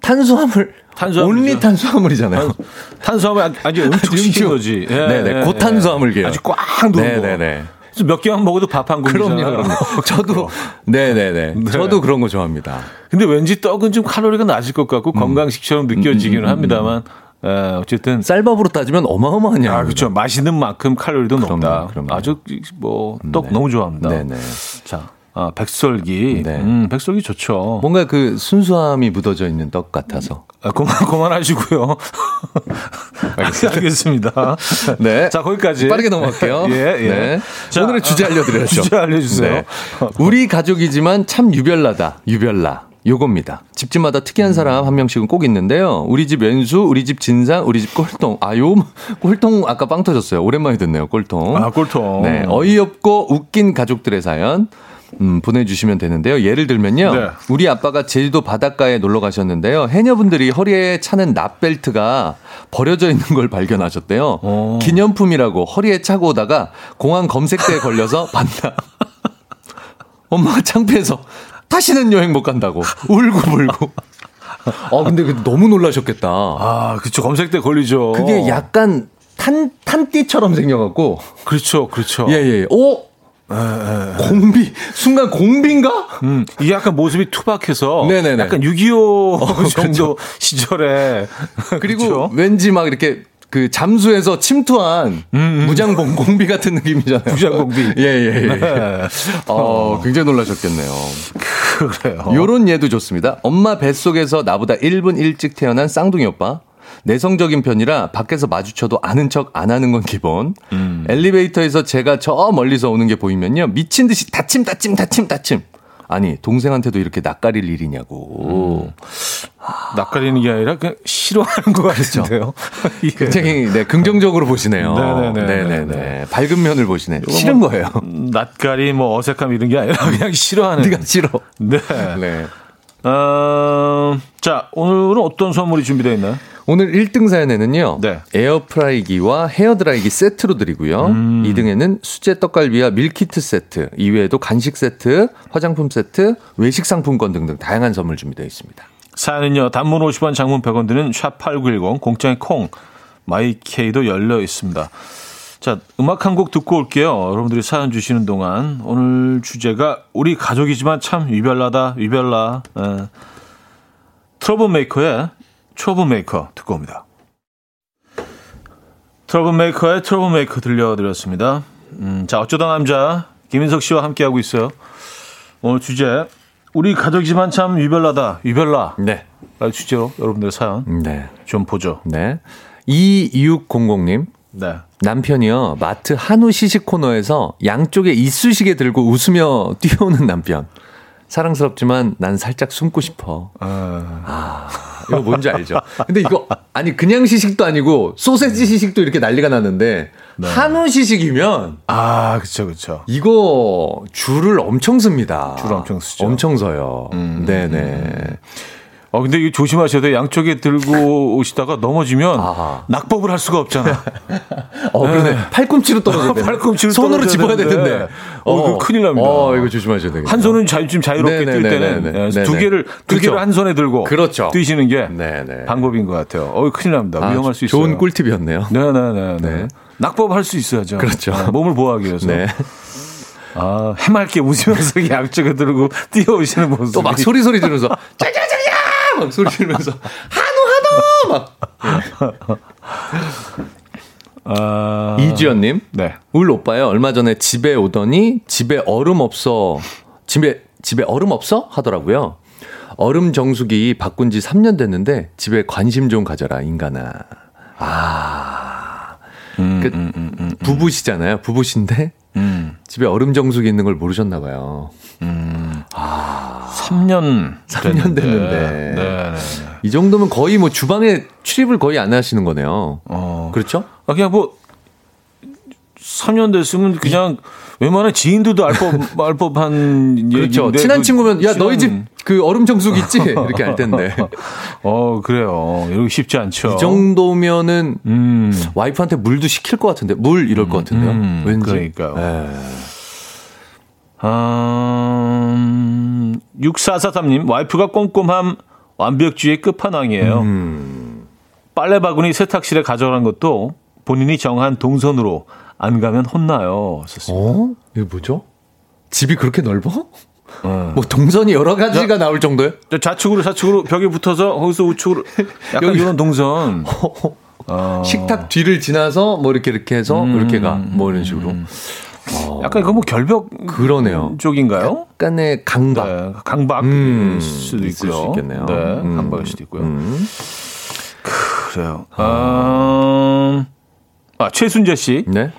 탄수화물. 탄수화물이죠. 온리 탄수화물이잖아요. 탄 수화물 아주 응축시킨 거지. 예, 네네. 예, 고탄수화물 예. 계열. 아주 꽉 누른 거. 네네네. 몇 개만 먹어도 밥 한 공기잖아요. 그럼요, 그럼요. 저도, 네네네. 네. 저도 그런 거 좋아합니다. 근데 왠지 떡은 좀 칼로리가 낮을 것 같고 음. 건강식처럼 느껴지기는 합니다만 에, 어쨌든 쌀밥으로 따지면 양입니다. 아 그렇죠 맛있는 만큼 칼로리도 그럼요, 높다. 그럼요. 아주 뭐떡 네. 너무 좋아합니다. 네네. 자 아, 백설기 네. 음, 백설기 좋죠. 뭔가 그 순수함이 묻어져 있는 떡 같아서. 아, 그만 그만하시고요. 알겠습니다. 네. 자 거기까지 빠르게 넘어갈게요. 예, 예. 네. 자, 오늘의 주제 알려드려야죠. 주제 알려주세요. 네. 우리 가족이지만 참 유별나다. 유별나. 요겁니다. 집집마다 특이한 사람 한 명씩은 꼭 있는데요. 우리 집 왼수, 우리 집 진상, 우리 집 꼴통. 아, 요, 꼴통 아까 빵 터졌어요. 오랜만에 듣네요, 꼴통. 아 꼴통. 네. 어이없고 웃긴 가족들의 사연. 음, 보내주시면 되는데요. 예를 들면요. 네. 우리 아빠가 제주도 바닷가에 놀러 가셨는데요. 해녀분들이 허리에 차는 납벨트가 버려져 있는 걸 발견하셨대요. 오. 기념품이라고 허리에 차고 오다가 공항 검색대에 걸려서 반납. 엄마가 창피해서 다시는 여행 못 간다고 울고불고. 아 근데 그 너무 놀라셨겠다. 아 그렇죠 검색 때 걸리죠. 그게 약간 탄 탄띠처럼 생겨갖고 그렇죠 그렇죠. 예 예. 오 공비 순간 공비인가? 음, 이게 약간 모습이 투박해서 네네네. 약간 6.25 정도 시절에 그리고 그렇죠? 왠지 막 이렇게 그 잠수해서 침투한 무장봉 공비 같은 느낌이잖아요. 음, 무장공비. 예예 예. 네. 어 굉장히 놀라셨겠네요. 그래요. 요런 예도 좋습니다. 엄마 뱃속에서 나보다 1분 일찍 태어난 쌍둥이 오빠. 내성적인 편이라 밖에서 마주쳐도 아는 척 안 하는 건 기본. 음. 엘리베이터에서 제가 저 멀리서 오는 게 보이면요. 미친 듯이 다침, 다침, 다침, 다침. 아니, 동생한테도 이렇게 낯가릴 일이냐고. 낯가리는 게 아니라 그냥 싫어하는 것 같은데요. 예. 굉장히 네, 긍정적으로 보시네요. 네네네. 네네네. 밝은 면을 보시네. 싫은 거예요. 낯가리 뭐 어색함 이런 게 아니라 그냥 싫어하는. 네가 싫어. 네. 네. 어, 자 오늘은 어떤 선물이 준비되어 있나요? 오늘 1등 사연에는요. 네. 에어프라이기와 헤어드라이기 세트로 드리고요. 음. 2등에는 수제 떡갈비와 밀키트 세트, 이외에도 간식 세트, 화장품 세트, 외식 상품권 등등 다양한 선물 준비되어 있습니다. 사연은요, 단문 50원, 장문 100원 드는 샵8910, 공짜인 콩, 마이케이도 열려 있습니다. 자, 음악 한 곡 듣고 올게요. 여러분들이 사연 주시는 동안. 오늘 주제가 우리 가족이지만 참 유별나다, 유별나. 예. 트러블 메이커의 트러블 메이커 듣고 옵니다. 트러블 메이커의 트러블 메이커 들려드렸습니다. 음, 자, 어쩌다 남자, 김인석 씨와 함께하고 있어요. 오늘 주제, 우리 가족이지만 참 위별나다, 위별나. 네. 주제로 여러분들의 사연 네. 좀 보죠. 네. 2600님. 네. 남편이요. 마트 한우 시식 코너에서 양쪽에 이쑤시개 들고 웃으며 뛰어오는 남편. 사랑스럽지만 난 살짝 숨고 싶어. 아, 이거 뭔지 알죠? 근데 이거 아니 그냥 시식도 아니고 소세지 시식도 이렇게 난리가 났는데 한우 시식이면 아, 그쵸, 그쵸. 이거 줄을 엄청 씁니다. 줄 엄청 쓰죠. 엄청 서요. 네네. 어, 근데 이거 조심하셔야 돼요. 양쪽에 들고 오시다가 넘어지면 아하. 낙법을 할 수가 없잖아. 어, 그러네. 팔꿈치로 떨어져야 돼. 팔꿈치로 손으로 집어야 되는데. 되는데. 어, 이거 큰일 납니다. 어, 이거 조심하셔야 되겠다. 한 손은 자, 좀 자유롭게 뛸 네네네네네. 때는 예, 네네. 두 개를 두 그렇죠. 개를 한 손에 들고 그렇죠. 뛰시는 게 네네. 방법인 것 같아요. 어, 큰일 납니다. 아, 위험할 수 있어요. 좋은 꿀팁이었네요. 네네네. 네. 네. 낙법 할 수 있어야죠. 그렇죠. 아, 몸을 보호하기 위해서. 네. 아, 해맑게 웃으면서 양쪽에 들고 뛰어오시는 모습. 또 막 소리 소리 지르면서 짜자자자 막 소리 지르면서 한우 한우! 막. 아, 이주연님? 네. 울 오빠요. 얼마 전에 집에 오더니 집에 얼음 없어. 집에 집에 얼음 없어? 하더라고요. 얼음 정수기 바꾼 지 3년 됐는데 집에 관심 좀 가져라 인간아. 아 음, 그, 음, 음, 음, 부부시잖아요 부부신데 음. 집에 얼음 정수기 있는 걸 모르셨나 봐요 3년 3년 됐는데. 네, 네, 네. 이 정도면 거의 뭐 주방에 출입을 거의 안 하시는 거네요 어. 그렇죠 아, 그냥 뭐 3년 됐으면 그냥 웬만한 지인들도 알 법, 알 법한 그렇죠. 얘기인데 친한 그 친구면 야 너희 친한- 집그 얼음 정수기 있지 이렇게 할 텐데 어, 그래요. 이러기 쉽지 않죠. 이 정도면은 음. 와이프한테 물도 시킬 것 같은데 물 이럴 것 같은데요. 음, 왠지. 그러니까요. 예. 음, 6443님, 와이프가 꼼꼼함 완벽주의 끝판왕이에요. 음. 빨래 바구니 세탁실에 가져간 것도 본인이 정한 동선으로 안 가면 혼나요. 썼습니다. 어? 이게 뭐죠? 집이 그렇게 넓어? 어. 뭐 동선이 여러 가지가 나올 정도요? 저 좌측으로 좌측으로 벽에 붙어서 거기서 우측으로 약간 여기- 이런 동선. 어. 식탁 뒤를 지나서 뭐 이렇게 이렇게 해서 음, 이렇게 가. 뭐 이런 식으로. 약간 이거 뭐 결벽 그러네요. 쪽인가요? 약간의 강박. 네, 강박일 음, 수도 있을 있고요. 수 있겠네요. 네, 음. 강박일 수도 있고요. 음. 그래요. 아, 아 최순재 씨 네.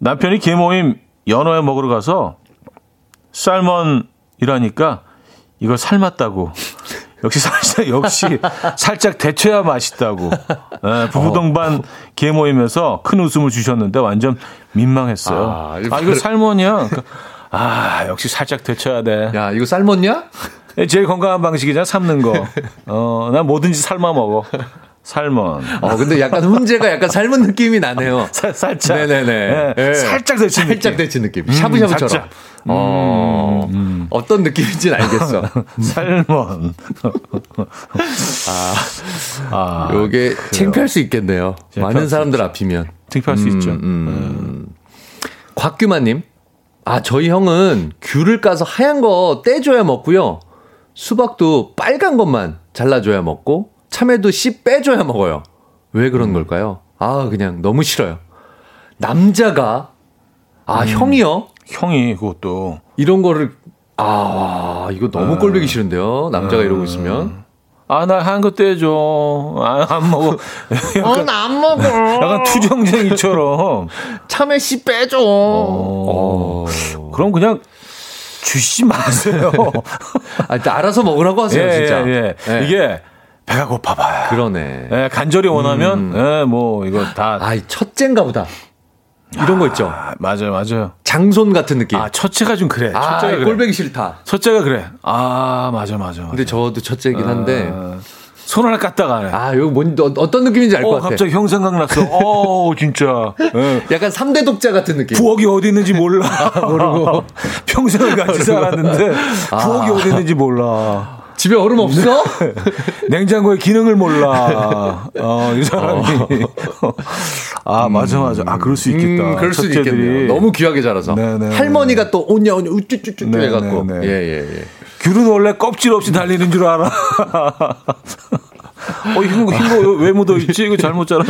남편이 개모임 연어회 먹으러 가서 살몬이라니까 이거 삶았다고. 역시 살짝 역시 살짝 데쳐야 맛있다고. 네, 부부 동반 개모임에서 큰 웃음을 주셨는데 완전 민망했어요. 아, 아, 이거 이거 살몬이야. 그러니까, 아 역시 살짝 데쳐야 돼. 야 이거 삶았냐? 제일 건강한 방식이잖아 삶는 거. 어, 난 뭐든지 삶아 먹어. 살몬. 어 근데 약간 훈제가 약간 삶은 느낌이 나네요. 살, 살짝. 네네네. 네, 네. 살짝 데친 느낌. 살짝 데친 느낌. 샤브샤브처럼. 살짝. 어, 어떤 느낌인지는 알겠어. 살몬. 아, 요게 창피할 수 있겠네요. 창피할 많은 수 사람들 앞이면. 창피할 수 있죠. 음. 곽규만님. 아, 저희 형은 귤을 까서 하얀 거 떼줘야 먹고요. 수박도 빨간 것만 잘라줘야 먹고, 참외도 씨 빼줘야 먹어요. 왜 그런 걸까요? 아, 그냥 너무 싫어요. 남자가, 아, 형이요? 형이 그것도. 이런 거를, 아, 이거 너무 꼴보기 싫은데요. 남자가 이러고 있으면. 아, 나 한 거 떼줘. 아, 안 먹어. 약간, 안 먹어. 약간 투정쟁이처럼. 참외 씨 빼줘. 어. 그럼 그냥 주시지 마세요. 아, 알아서 먹으라고 하세요, 예, 진짜. 예, 예. 예. 이게 배가 고파봐요. 그러네. 예, 간절히 원하면, 예, 뭐, 이거 다. 아, 이 첫째인가 보다. 이런 거 있죠. 아, 맞아요, 맞아요. 장손 같은 느낌. 아, 첫째가 좀 그래. 아, 첫째가 그래. 꼴배기 싫다. 첫째가 그래. 아, 맞아, 맞아. 맞아. 근데 저도 첫째이긴 한데. 아, 손 하나 깠다가 하네. 아, 이거 뭔, 어, 어떤 느낌인지 알것 어, 같아. 갑자기 형 생각났어. 어, 진짜. 예. 약간 3대 독자 같은 느낌. 부엌이 어디 있는지 몰라. 모르고. 평생을 같이 살았는데, 부엌이 어디 있는지 몰라. 집에 얼음 없어? 냉장고의 기능을 몰라. 어, 이 사람이. 아, 맞아, 맞아. 아, 그럴 수 있겠다. 음, 그럴 수. 있겠네요. 너무 귀하게 자라서. 네네. 할머니가 또 오냐 오냐 우쭈쭈쭈 네, 해갖고. 네, 네. 예, 예, 예. 귤은 원래 껍질 없이 달리는 줄 알아. 어, 흰 거, 흰거 왜 묻어있지? 이거 잘못 자라.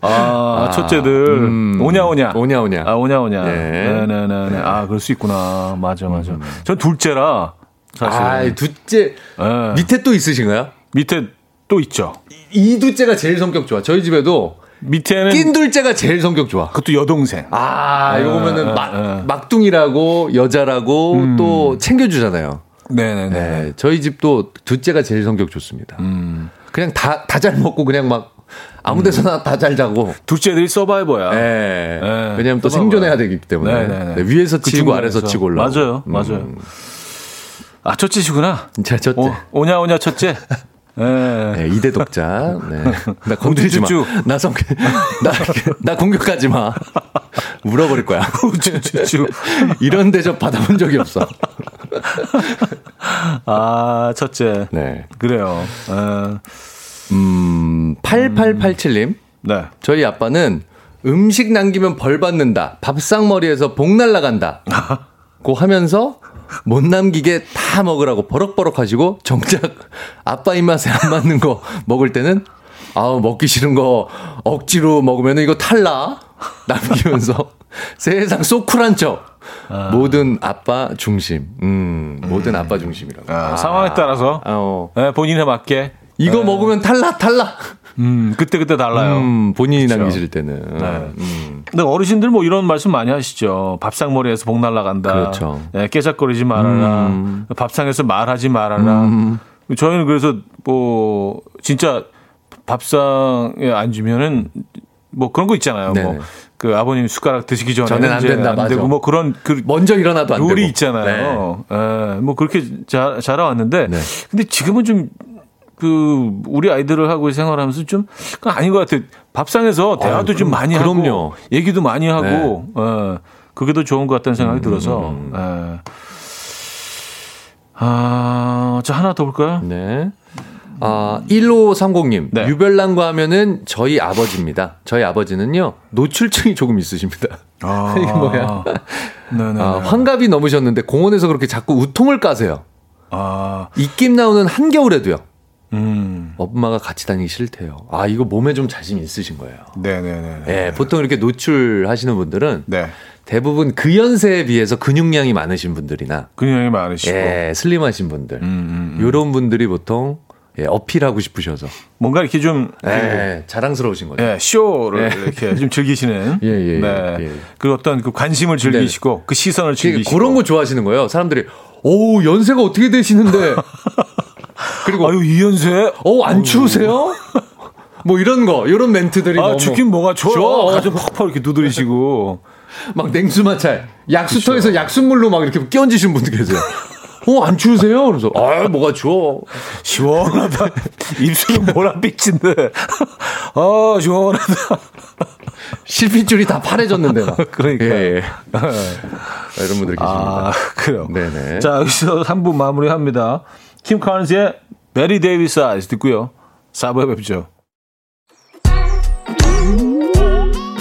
아, 첫째들. 오냐, 오냐. 음. 오냐, 오냐. 아, 오냐, 오냐. 예. 네네 네. 아, 그럴 수 있구나. 맞아, 맞아. 전 둘째라. 사실. 아, 둘째 예. 밑에 또 있으신가요? 밑에 또 있죠. 이 둘째가 제일 성격 좋아. 저희 집에도 밑에는 낀 둘째가 제일 성격 좋아. 그것도 여동생. 아, 이거 보면은 예, 막, 예. 막둥이라고 여자라고 또 챙겨주잖아요. 네네네. 네, 저희 집도 둘째가 제일 성격 좋습니다. 음. 그냥 다 다 잘 먹고 그냥 막 아무 데서나 다잘 자고. 둘째들이 서바이버야. 예. 네. 왜냐면 또 써봐봐요. 생존해야 되기 때문에. 네, 위에서 그 치고 아래서 중간에서. 치고 올라. 맞아요, 맞아요. 아, 첫째시구나. 제 첫째. 오, 오냐, 오냐, 첫째. 예. 네, 이대 독자. 네. 나 건드리지 마. 나 성, 나, 나 공격하지 마. 물어버릴 거야. 우쭈쭈쭈. 이런 대접 받아본 적이 없어. 아, 첫째. 네. 그래요. 에, 음, 8887님. 네. 저희 아빠는 음식 남기면 벌 받는다. 밥상머리에서 복 날라간다. 고 하면서 못 남기게 다 먹으라고 버럭버럭 하시고 정작 아빠 입맛에 안 맞는 거 먹을 때는 아우 먹기 싫은 거 억지로 먹으면 이거 탈라? 남기면서 세상 소쿨한 척. 모든 아빠 중심. 음 모든 아빠 중심이라고. 아, 상황에 따라서? 아, 어. 예, 본인에 맞게. 이거 먹으면 탈라 탈라 음, 그때 그때 달라요. 음 본인이 그쵸. 남기 싫을 때는 네. 음. 근데 어르신들 뭐 이런 말씀 많이 하시죠. 밥상머리에서 복 날라간다. 그렇죠. 예, 깨작거리지 말아라. 음. 밥상에서 말하지 말아라. 저희는 그래서 뭐 진짜 밥상에 앉으면은 뭐 그런 거 있잖아요. 네네. 뭐 그 아버님 숟가락 드시기 전에 전엔 안 된다, 맞아. 되고 뭐 그런 그 먼저 일어나도 안 되고 룰이 있잖아요. 예, 뭐 그렇게 자, 자라왔는데, 네. 근데 지금은 좀, 그, 우리 아이들을 하고 생활하면서 좀, 그건 아닌 것 같아요. 밥상에서 대화도 좀 그럼- 많이 그럼요. 하고, 얘기도 많이 하고, 예, 그게 더 좋은 것 같다는 생각이 들어서, 예. 아, 자, 하나 더 볼까요? 네. 아, 1530님. 네. 유별난과 하면은 저희 아버지입니다. 저희 아버지는요, 노출증이 조금 있으십니다. 아, 이게 뭐야? 네네. 아, 환갑이 넘으셨는데 공원에서 그렇게 자꾸 우통을 까세요. 아, 입김 나오는 한겨울에도요. 음, 엄마가 같이 다니기 싫대요. 아, 이거 몸에 좀 자신이 있으신 거예요. 네네네. 예, 보통 이렇게 노출하시는 분들은 네. 대부분 그 연세에 비해서 근육량이 많으신 분들이나 근육이 많으시고. 예, 슬림하신 분들. 음, 음. 요런 분들이 보통 예, 어필하고 싶으셔서 뭔가 이렇게 좀, 예, 자랑스러우신 거죠. 예, 쇼를 이렇게 좀 즐기시는. 예, 예, 네. 예. 그 어떤 그 관심을 즐기시고 그 시선을 그러니까 즐기시고. 그런 거 좋아하시는 거예요. 사람들이 오 연세가 어떻게 되시는데 그리고 아유 이연세. 어안 추우세요? 뭐 이런 거 이런 멘트들이 아 너무 죽긴 뭐가 좋아. 좋아. 가슴 팍팍 이렇게 두드리시고. 막 냉수 마찰 약수터에서 약수물로 막 이렇게 끼얹으시는 분들 계세요. 어 안 추우세요? 그래서 아 뭐가 추워. 시원하다. 입술은 보랏빛인데. 아 시원하다. 실핏줄이 다 파래졌는데 막. 그러니까. 예, 예. 이런 분들 계십니다. 아 그래요. 네네. 자 여기서 3부 마무리합니다. 킴 칸스의 Bette Davis Eyes 듣고요. 4부에 뵙죠.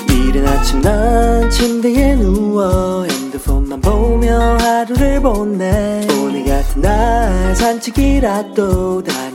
이른 아침 난 침대에 누워 핸드폰만 보며 하루를 보내 오늘 같은 날 산책이라도 다녀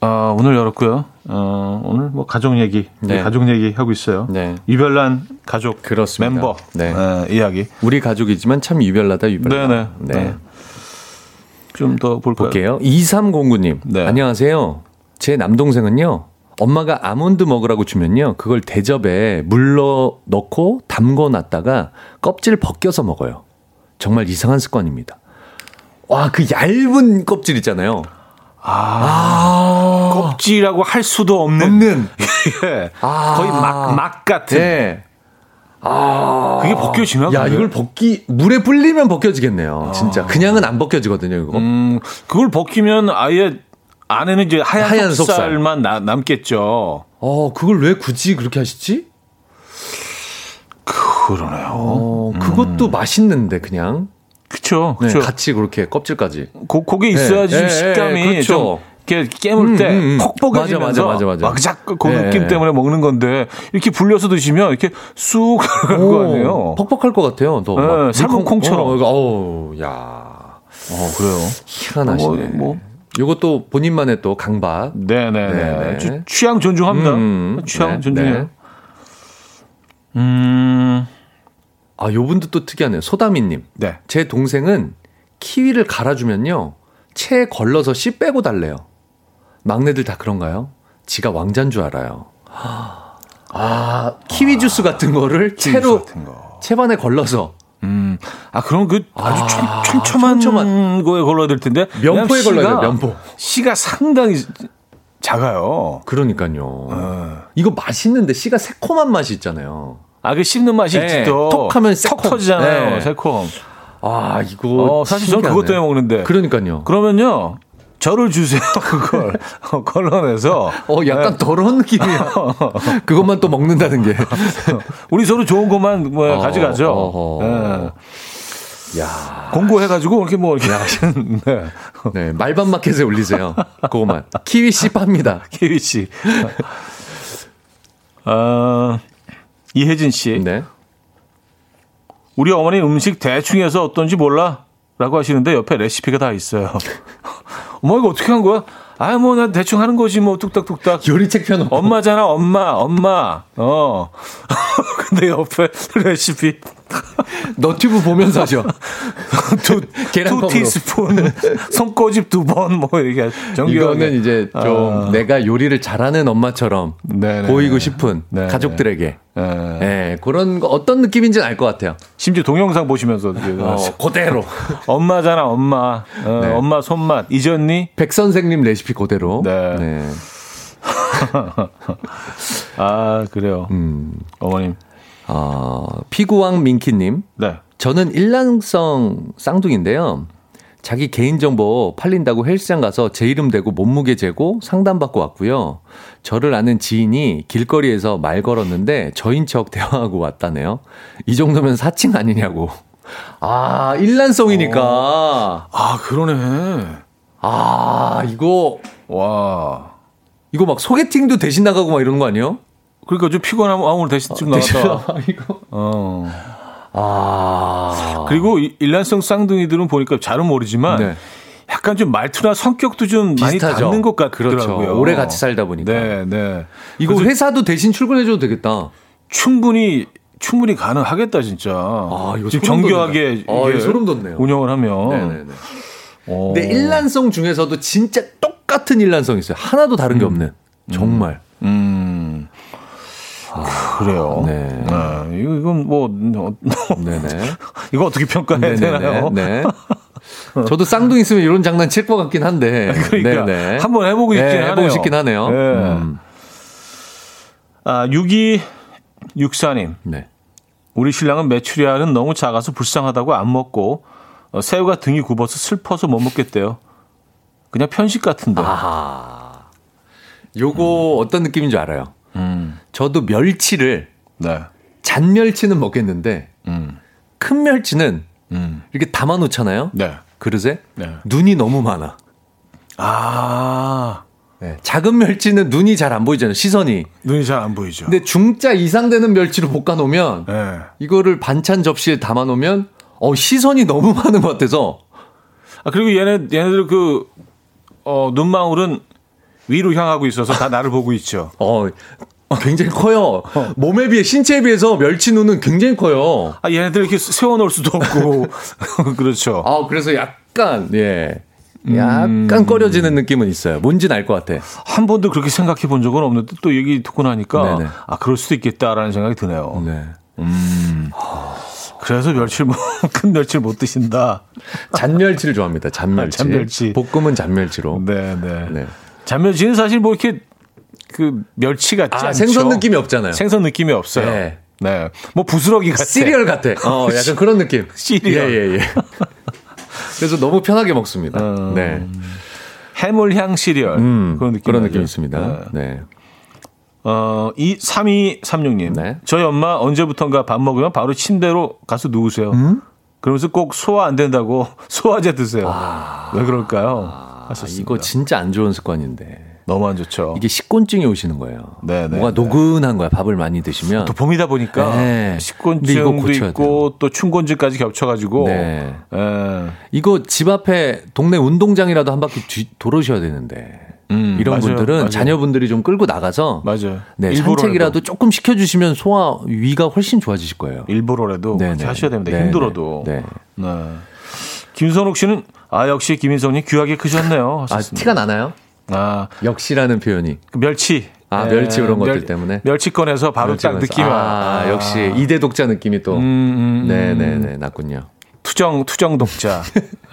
어, 오늘 열었고요. 어, 오늘 뭐 가족 얘기, 네. 가족 얘기 하고 있어요. 네. 유별난 가족 그렇습니다. 멤버 네. 에, 이야기. 우리 가족이지만 참 유별나다 유별나. 네네. 네. 좀 더 볼까요? 볼게요. 2309님. 네. 안녕하세요. 제 남동생은요. 엄마가 아몬드 먹으라고 주면요. 그걸 대접에 물러 넣고 담궈 놨다가 껍질 벗겨서 먹어요. 정말 이상한 습관입니다. 와, 그 얇은 껍질 있잖아요. 아, 껍질이라고 할 수도 없는. 없는. 예. 아. 거의 막, 막 같은. 네. 아. 그게 벗겨지나? 야, 근데? 이걸 벗기, 물에 불리면 벗겨지겠네요. 진짜. 그냥은 안 벗겨지거든요, 이거. 음, 그걸 벗기면 아예 안에는 이제 하얀, 하얀 속살. 속살만 나- 남겠죠. 어, 그걸 왜 굳이 그렇게 하시지? 그러네요. 어, 그것도 맛있는데, 그냥. 그쵸. 네, 그쵸. 같이 그렇게 껍질까지. 고, 그게 있어야 지 네, 좀 네, 식감이 네, 그렇죠. 좀 이렇게 깨물 때 음, 음, 음. 퍽 뻑해지면서 맞아, 맞아, 맞아, 맞아. 막 자꾸 그 네. 느낌 때문에 먹는 건데 이렇게 불려서 드시면 이렇게 쑥 들어갈 거 아니에요. 퍽퍽할 것 같아요. 더. 네, 막 삶은 물콩- 콩처럼. 어, 어우, 야. 어, 그래요. 희한하시네. 뭐, 뭐. 요것도 본인만의 또 강박. 네네네. 네. 주- 취향 존중합니다. 음, 취향 네, 존중해요. 네. 음, 아, 요 분도 또 특이하네요. 소다미님. 네. 제 동생은 키위를 갈아주면요. 체에 걸러서 씨 빼고 달래요. 막내들 다 그런가요? 지가 왕자인 줄 알아요. 아, 키위 주스 같은 거를 채로 같은 거. 채반에 걸러서 음, 아, 그럼 그 아주 아, 촘, 촘촘한 촘촘한. 거에 걸러야 될 텐데. 면포에 왜냐면 걸러야 돼요, 면포. 씨가 상당히 작아요. 그러니까요. 어. 이거 맛있는데 씨가 새콤한 맛이 있잖아요. 아, 그 씹는 맛이 네, 또. 톡 하면 턱 새콤. 터지잖아요. 네. 새콤. 아, 이거 어, 사실 저는 그것 때문에 먹는데. 그러니까요. 그러면요. 저를 주세요. 그걸 어, 걸러내서. 어, 약간 네. 더러운 느낌이야. 그것만 또 먹는다는 게. 우리 서로 좋은 것만 뭐 어, 가져가죠. 어허. 예. 야. 공고해가지고 이렇게 뭐 이렇게 하시는 네. 네, 말반 마켓에 올리세요. 그거만. 키위 씨 팝니다. 케이 씨. 아, 이혜진 씨. 네. 우리 어머니 음식 대충 해서 어떤지 몰라? 라고 하시는데 옆에 레시피가 다 있어요. 어머, 이거 어떻게 한 거야? 아, 뭐, 나 대충 하는 거지, 뭐, 뚝딱뚝딱. 요리책 펴놓고. 엄마잖아, 엄마, 엄마. 어. 근데 옆에 레시피. 너튜브 보면서 하죠. 두, 계량컵으로. two 티스푼, 손꼬집 두 번, 뭐, 이렇게. 정교하게. 이거는 이제 좀 아. 내가 요리를 잘하는 엄마처럼 네네. 보이고 싶은 네네. 가족들에게. 예. 예, 그런 거 어떤 느낌인지는 알 것 같아요. 심지어 동영상 보시면서. 어, 그대로. 엄마잖아, 엄마. 어, 네. 엄마 손맛. 잊었니? 백 선생님 레시피 그대로. 네. 아, 그래요. 음. 어머님. 어, 피구왕 민키님. 네. 저는 일란성 쌍둥이인데요. 자기 개인정보 팔린다고 헬스장 가서 제 이름 대고 몸무게 재고 상담받고 왔고요. 저를 아는 지인이 길거리에서 말 걸었는데 저인 척 대화하고 왔다네요. 이 정도면 사칭 아니냐고. 아, 일란성이니까. 아, 그러네. 아, 이거, 와. 이거 막 소개팅도 대신 나가고 막 이러는 거 아니에요? 그러니까 좀 피곤하면 아무나 대신 좀 대신 나갔다. 어. 아. 그리고 이- 일란성 쌍둥이들은 보니까 잘은 모르지만 네. 약간 좀 말투나 성격도 좀 많이 비슷하죠. 닮는 것 같더라고요. 그렇죠. 오래 같이 살다 보니까. 네, 네. 이거 회사도 대신 출근해줘도 되겠다. 충분히 충분히 가능하겠다 진짜. 아, 이거 지금 정교하게. 아, 이게 소름 돋네요. 운영을 하면. 네네네. 어. 근데 일란성 중에서도 진짜 똑같은 일란성이 있어요. 하나도 다른 게 없는. 정말. 음. 그래요. 네. 네. 이거 이건 뭐 네네. 이거 어떻게 평가해야 되나요? 네. 저도 쌍둥이 있으면 이런 장난 칠 것 같긴 한데. 그러니까 네네. 한번 해보고 싶긴 네, 하네요. 해보고 싶긴 하네요. 네. 음. 아, 6264님. 네. 우리 신랑은 메추리알은 너무 작아서 불쌍하다고 안 먹고 어, 새우가 등이 굽어서 슬퍼서 못 먹겠대요. 그냥 편식 같은데. 아하. 요거 어떤 느낌인 줄 알아요. 음. 저도 멸치를 네. 잔멸치는 먹겠는데 음. 큰 멸치는 음. 이렇게 담아 놓잖아요. 네. 그릇에 네. 눈이 너무 많아. 아. 네. 작은 멸치는 눈이 잘 안 보이잖아요. 시선이. 눈이 잘 안 보이죠. 근데 중자 이상 되는 멸치로 볶아 놓으면 네. 이거를 반찬 접시에 담아 놓으면 어 시선이 너무 많은 것 같아서 아, 그리고 얘네, 얘네들 그, 어, 눈망울은 위로 향하고 있어서 다 나를 보고 있죠. 어 굉장히 커요. 몸에 비해 신체에 비해서 멸치 눈은 굉장히 커요. 아, 얘네들 이렇게 세워놓을 수도 없고. 그렇죠. 아 그래서 약간 예 약간 꺼려지는 느낌은 있어요. 뭔지는 알것 같아. 한 번도 그렇게 생각해 본 적은 없는데 또 얘기 듣고 나니까 네네. 아 그럴 수도 있겠다라는 생각이 드네요. 네. 그래서 멸치 뭐, 큰 멸치를 못 드신다. 잔멸치를 좋아합니다. 잔멸치. 잔멸치. 볶음은 잔멸치로. 네, 네. 네. 잔멸치는 사실 뭐 이렇게 그 멸치 같지 아, 않죠. 생선 느낌이 없잖아요. 생선 느낌이 없어요. 네. 네. 뭐 부스러기 같아. 시리얼 같아. 어, 약간 그런 느낌. 시리얼. 예, 예, 예. 그래서 너무 편하게 먹습니다. 음. 네. 해물향 시리얼. 음, 그런 느낌. 그런. 느낌이 있습니다. 네. 네. 어, 이 3236님. 네. 저희 엄마 언제부턴가 밥 먹으면 바로 침대로 가서 누우세요. 음? 그러면서 꼭 소화 안 된다고 소화제 드세요. 왜 그럴까요? 아, 하셨습니다. 이거 진짜 안 좋은 습관인데. 너무 안 좋죠. 이게 식곤증이 오시는 거예요. 네, 네, 뭐가 네. 노근한 거야. 밥을 많이 드시면. 또 봄이다 보니까 네. 식곤증도 있고 또 충곤증까지 겹쳐가지고 네. 예. 이거 집 앞에 동네 운동장이라도 한 바퀴 뒤, 돌으셔야 되는데. 음, 이런 맞아요, 분들은 맞아요. 자녀분들이 좀 끌고 나가서 맞아요. 네. 산책이라도 조금 시켜주시면 소화 위가 훨씬 좋아지실 거예요. 일부러라도 네, 네. 하셔야 됩니다. 네, 힘들어도. 네. 네. 김선욱 씨는 아 역시 김인성님 귀하게 크셨네요. 아 하셨습니다. 티가 나나요? 아, 역시라는 표현이. 그 멸치. 아, 예, 멸치 이런 것들 멸- 때문에? 멸치 꺼내서 바로 딱 멸치면서. 느낌이 아, 와. 역시 이대 독자 느낌이 또. 음, 음, 음. 네네네 났군요. 투정 투정 독자.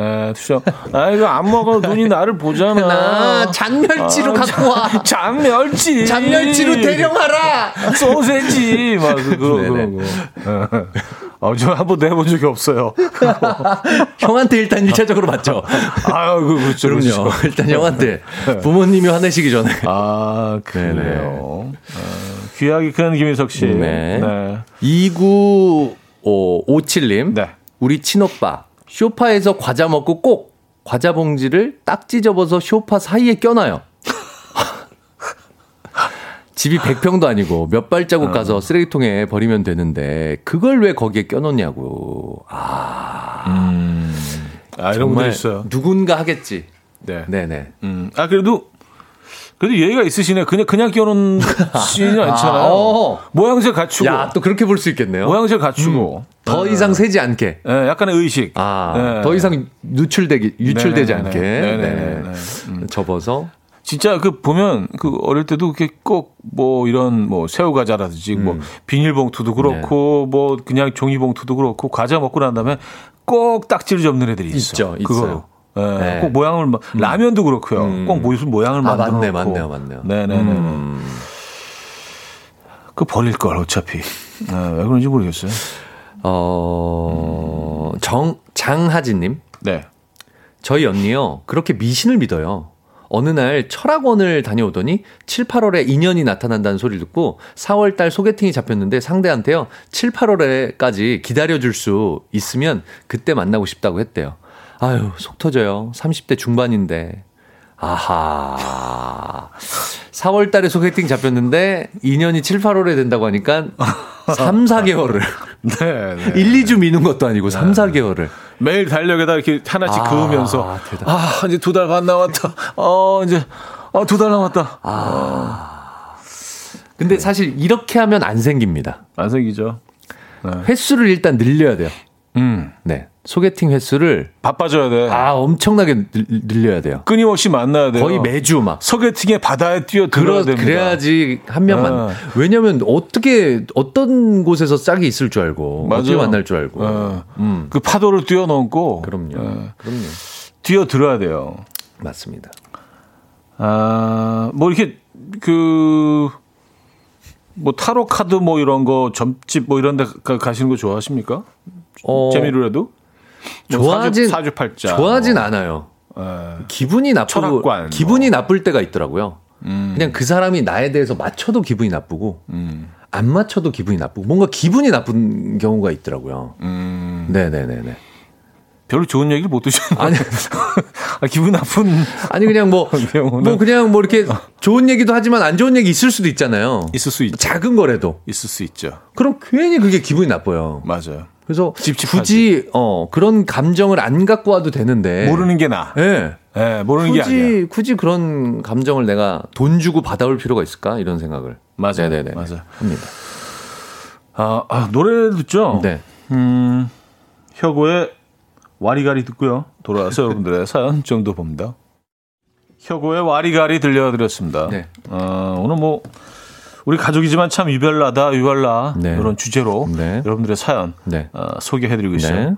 예, 투정. 아 이거 안 먹어 눈이 나를 보잖아. 나 잔멸치로 아, 갖고 와. 잔멸치. 잔멸치로 대령하라. 소세지 막 그, 그런 네네. 그런 거. 예. 어, 저 한 번도 해본 적이 없어요. 형한테 일단 1차적으로 맞죠. 아유, 그, 그렇죠. 그럼요. 그렇죠. 일단 형한테 부모님이 화내시기 전에. 아. 그래요. 어, 귀하게 큰 김인석 씨. 네. 네. 2957님. 네. 우리 친오빠. 쇼파에서 과자 먹고 꼭 과자 봉지를 딱지 접어서 쇼파 사이에 껴놔요. 집이 100평도 아니고 몇 발자국 가서 쓰레기통에 버리면 되는데 그걸 왜 거기에 껴놓냐고. 아, 아, 이런 분들 있어요. 누군가 하겠지. 네. 네네. 음. 아, 그래도, 그래도 예의가 있으시네. 그냥, 그냥 끼워놓지는 않잖아요. 어. 모양새 갖추고. 야, 또 그렇게 볼 수 있겠네요. 모양새 갖추고. 더 이상 세지 않게. 예, 약간의 의식. 아, 네. 더 이상 누출되기, 유출되지 네네네네. 않게. 네네네네. 네. 음. 접어서. 진짜 그 보면 그 어릴 때도 그렇게 꼭 뭐 이런 뭐 새우 과자라든지 뭐 비닐봉투도 그렇고 뭐 그냥 종이봉투도 그렇고 과자 먹고 난 다음에 꼭 딱지를 접는 애들이 있어. 있죠. 있어요. 예, 네. 꼭 모양을 마- 라면도 그렇고요. 꼭 무슨 모양을 아, 만들어 맞네, 놓고. 맞네요, 맞네요. 네 네 네. 음. 그 버릴 걸 어차피. 네, 왜 그런지 모르겠어요. 어, 정, 장하진 님. 네. 저희 언니요. 그렇게 미신을 믿어요. 어느 날 철학원을 다녀오더니 7, 8월에 인연이 나타난다는 소리를 듣고 4월 달 소개팅이 잡혔는데 상대한테요. 7, 8월에까지 기다려줄 수 있으면 그때 만나고 싶다고 했대요. 아유, 속 터져요. 30대 중반인데. 아하. 4월 달에 소개팅 잡혔는데 인연이 7, 8월에 된다고 하니까 3, 4개월을. 네, 네. 1, 2주 미는 것도 아니고 3, 4개월을. 매일 달력에다 이렇게 하나씩 아, 그으면서 대단- 아 이제 두 달 반 남았다. 어 이제 어두달 남았다. 근데 사실 이렇게 하면 안 생깁니다. 안 생기죠. 횟수를 일단 늘려야 돼요. 음 네. 소개팅 횟수를 바빠져야 돼. 아, 엄청나게 늘, 늘려야 돼요. 끊임없이 만나야 돼요. 거의 매주 막. 소개팅에 바다에 뛰어 들어야 됩니다. 그래야지 한 명만. 네. 왜냐면 어떻게 어떤 곳에서 짝이 있을 줄 알고 어떻게 맞아요. 만날 줄 알고. 어, 음. 그 파도를 뛰어넘고 그럼요. 어, 그럼요. 뛰어 들어야 돼요. 맞습니다. 아, 뭐 이렇게 그 뭐 타로 카드 뭐 이런 거 점집 뭐 이런 데 가- 가시는 거 좋아하십니까? 어, 재미로라도? 뭐 좋아하진 사주, 사주 팔자. 좋아하진 뭐. 않아요. 예. 기분이 나쁘고 철학관, 기분이 뭐. 나쁠 때가 있더라고요. 음, 그냥 그 사람이 나에 대해서 맞춰도 기분이 나쁘고 음, 안 맞춰도 기분이 나쁘고 뭔가 기분이 나쁜 경우가 있더라고요. 음. 네네네네. 별로 좋은 얘기를 못 드셨나? 아니 아, 기분 나쁜 아니 그냥 뭐, 뭐 그냥 뭐 이렇게 좋은 얘기도 하지만 안 좋은 얘기 있을 수도 있잖아요. 있을 수 있죠. 작은 거라도. 있을 수 있죠. 그럼 괜히 그게 기분이 나빠요. 맞아요. 그래서 찝찝하지. 굳이 어 그런 감정을 안 갖고 와도 되는데. 모르는 게 나. 예. 예, 모르는 게 아니야. 굳이 굳이 그런 감정을 내가 돈 주고 받아올 필요가 있을까 이런 생각을 맞아요. 네네네. 맞아요. 합니다. 아, 아, 노래 듣죠? 네. 음, 혁오의 와리가리 듣고요. 돌아와서 여러분들의 사연 정도 봅니다. 혁오의 와리가리 들려드렸습니다. 네. 어, 오늘 뭐 우리 가족이지만 참 유별나다 유별나 네. 이런 주제로 네. 여러분들의 사연 네. 어, 소개해드리고 있어요. 네.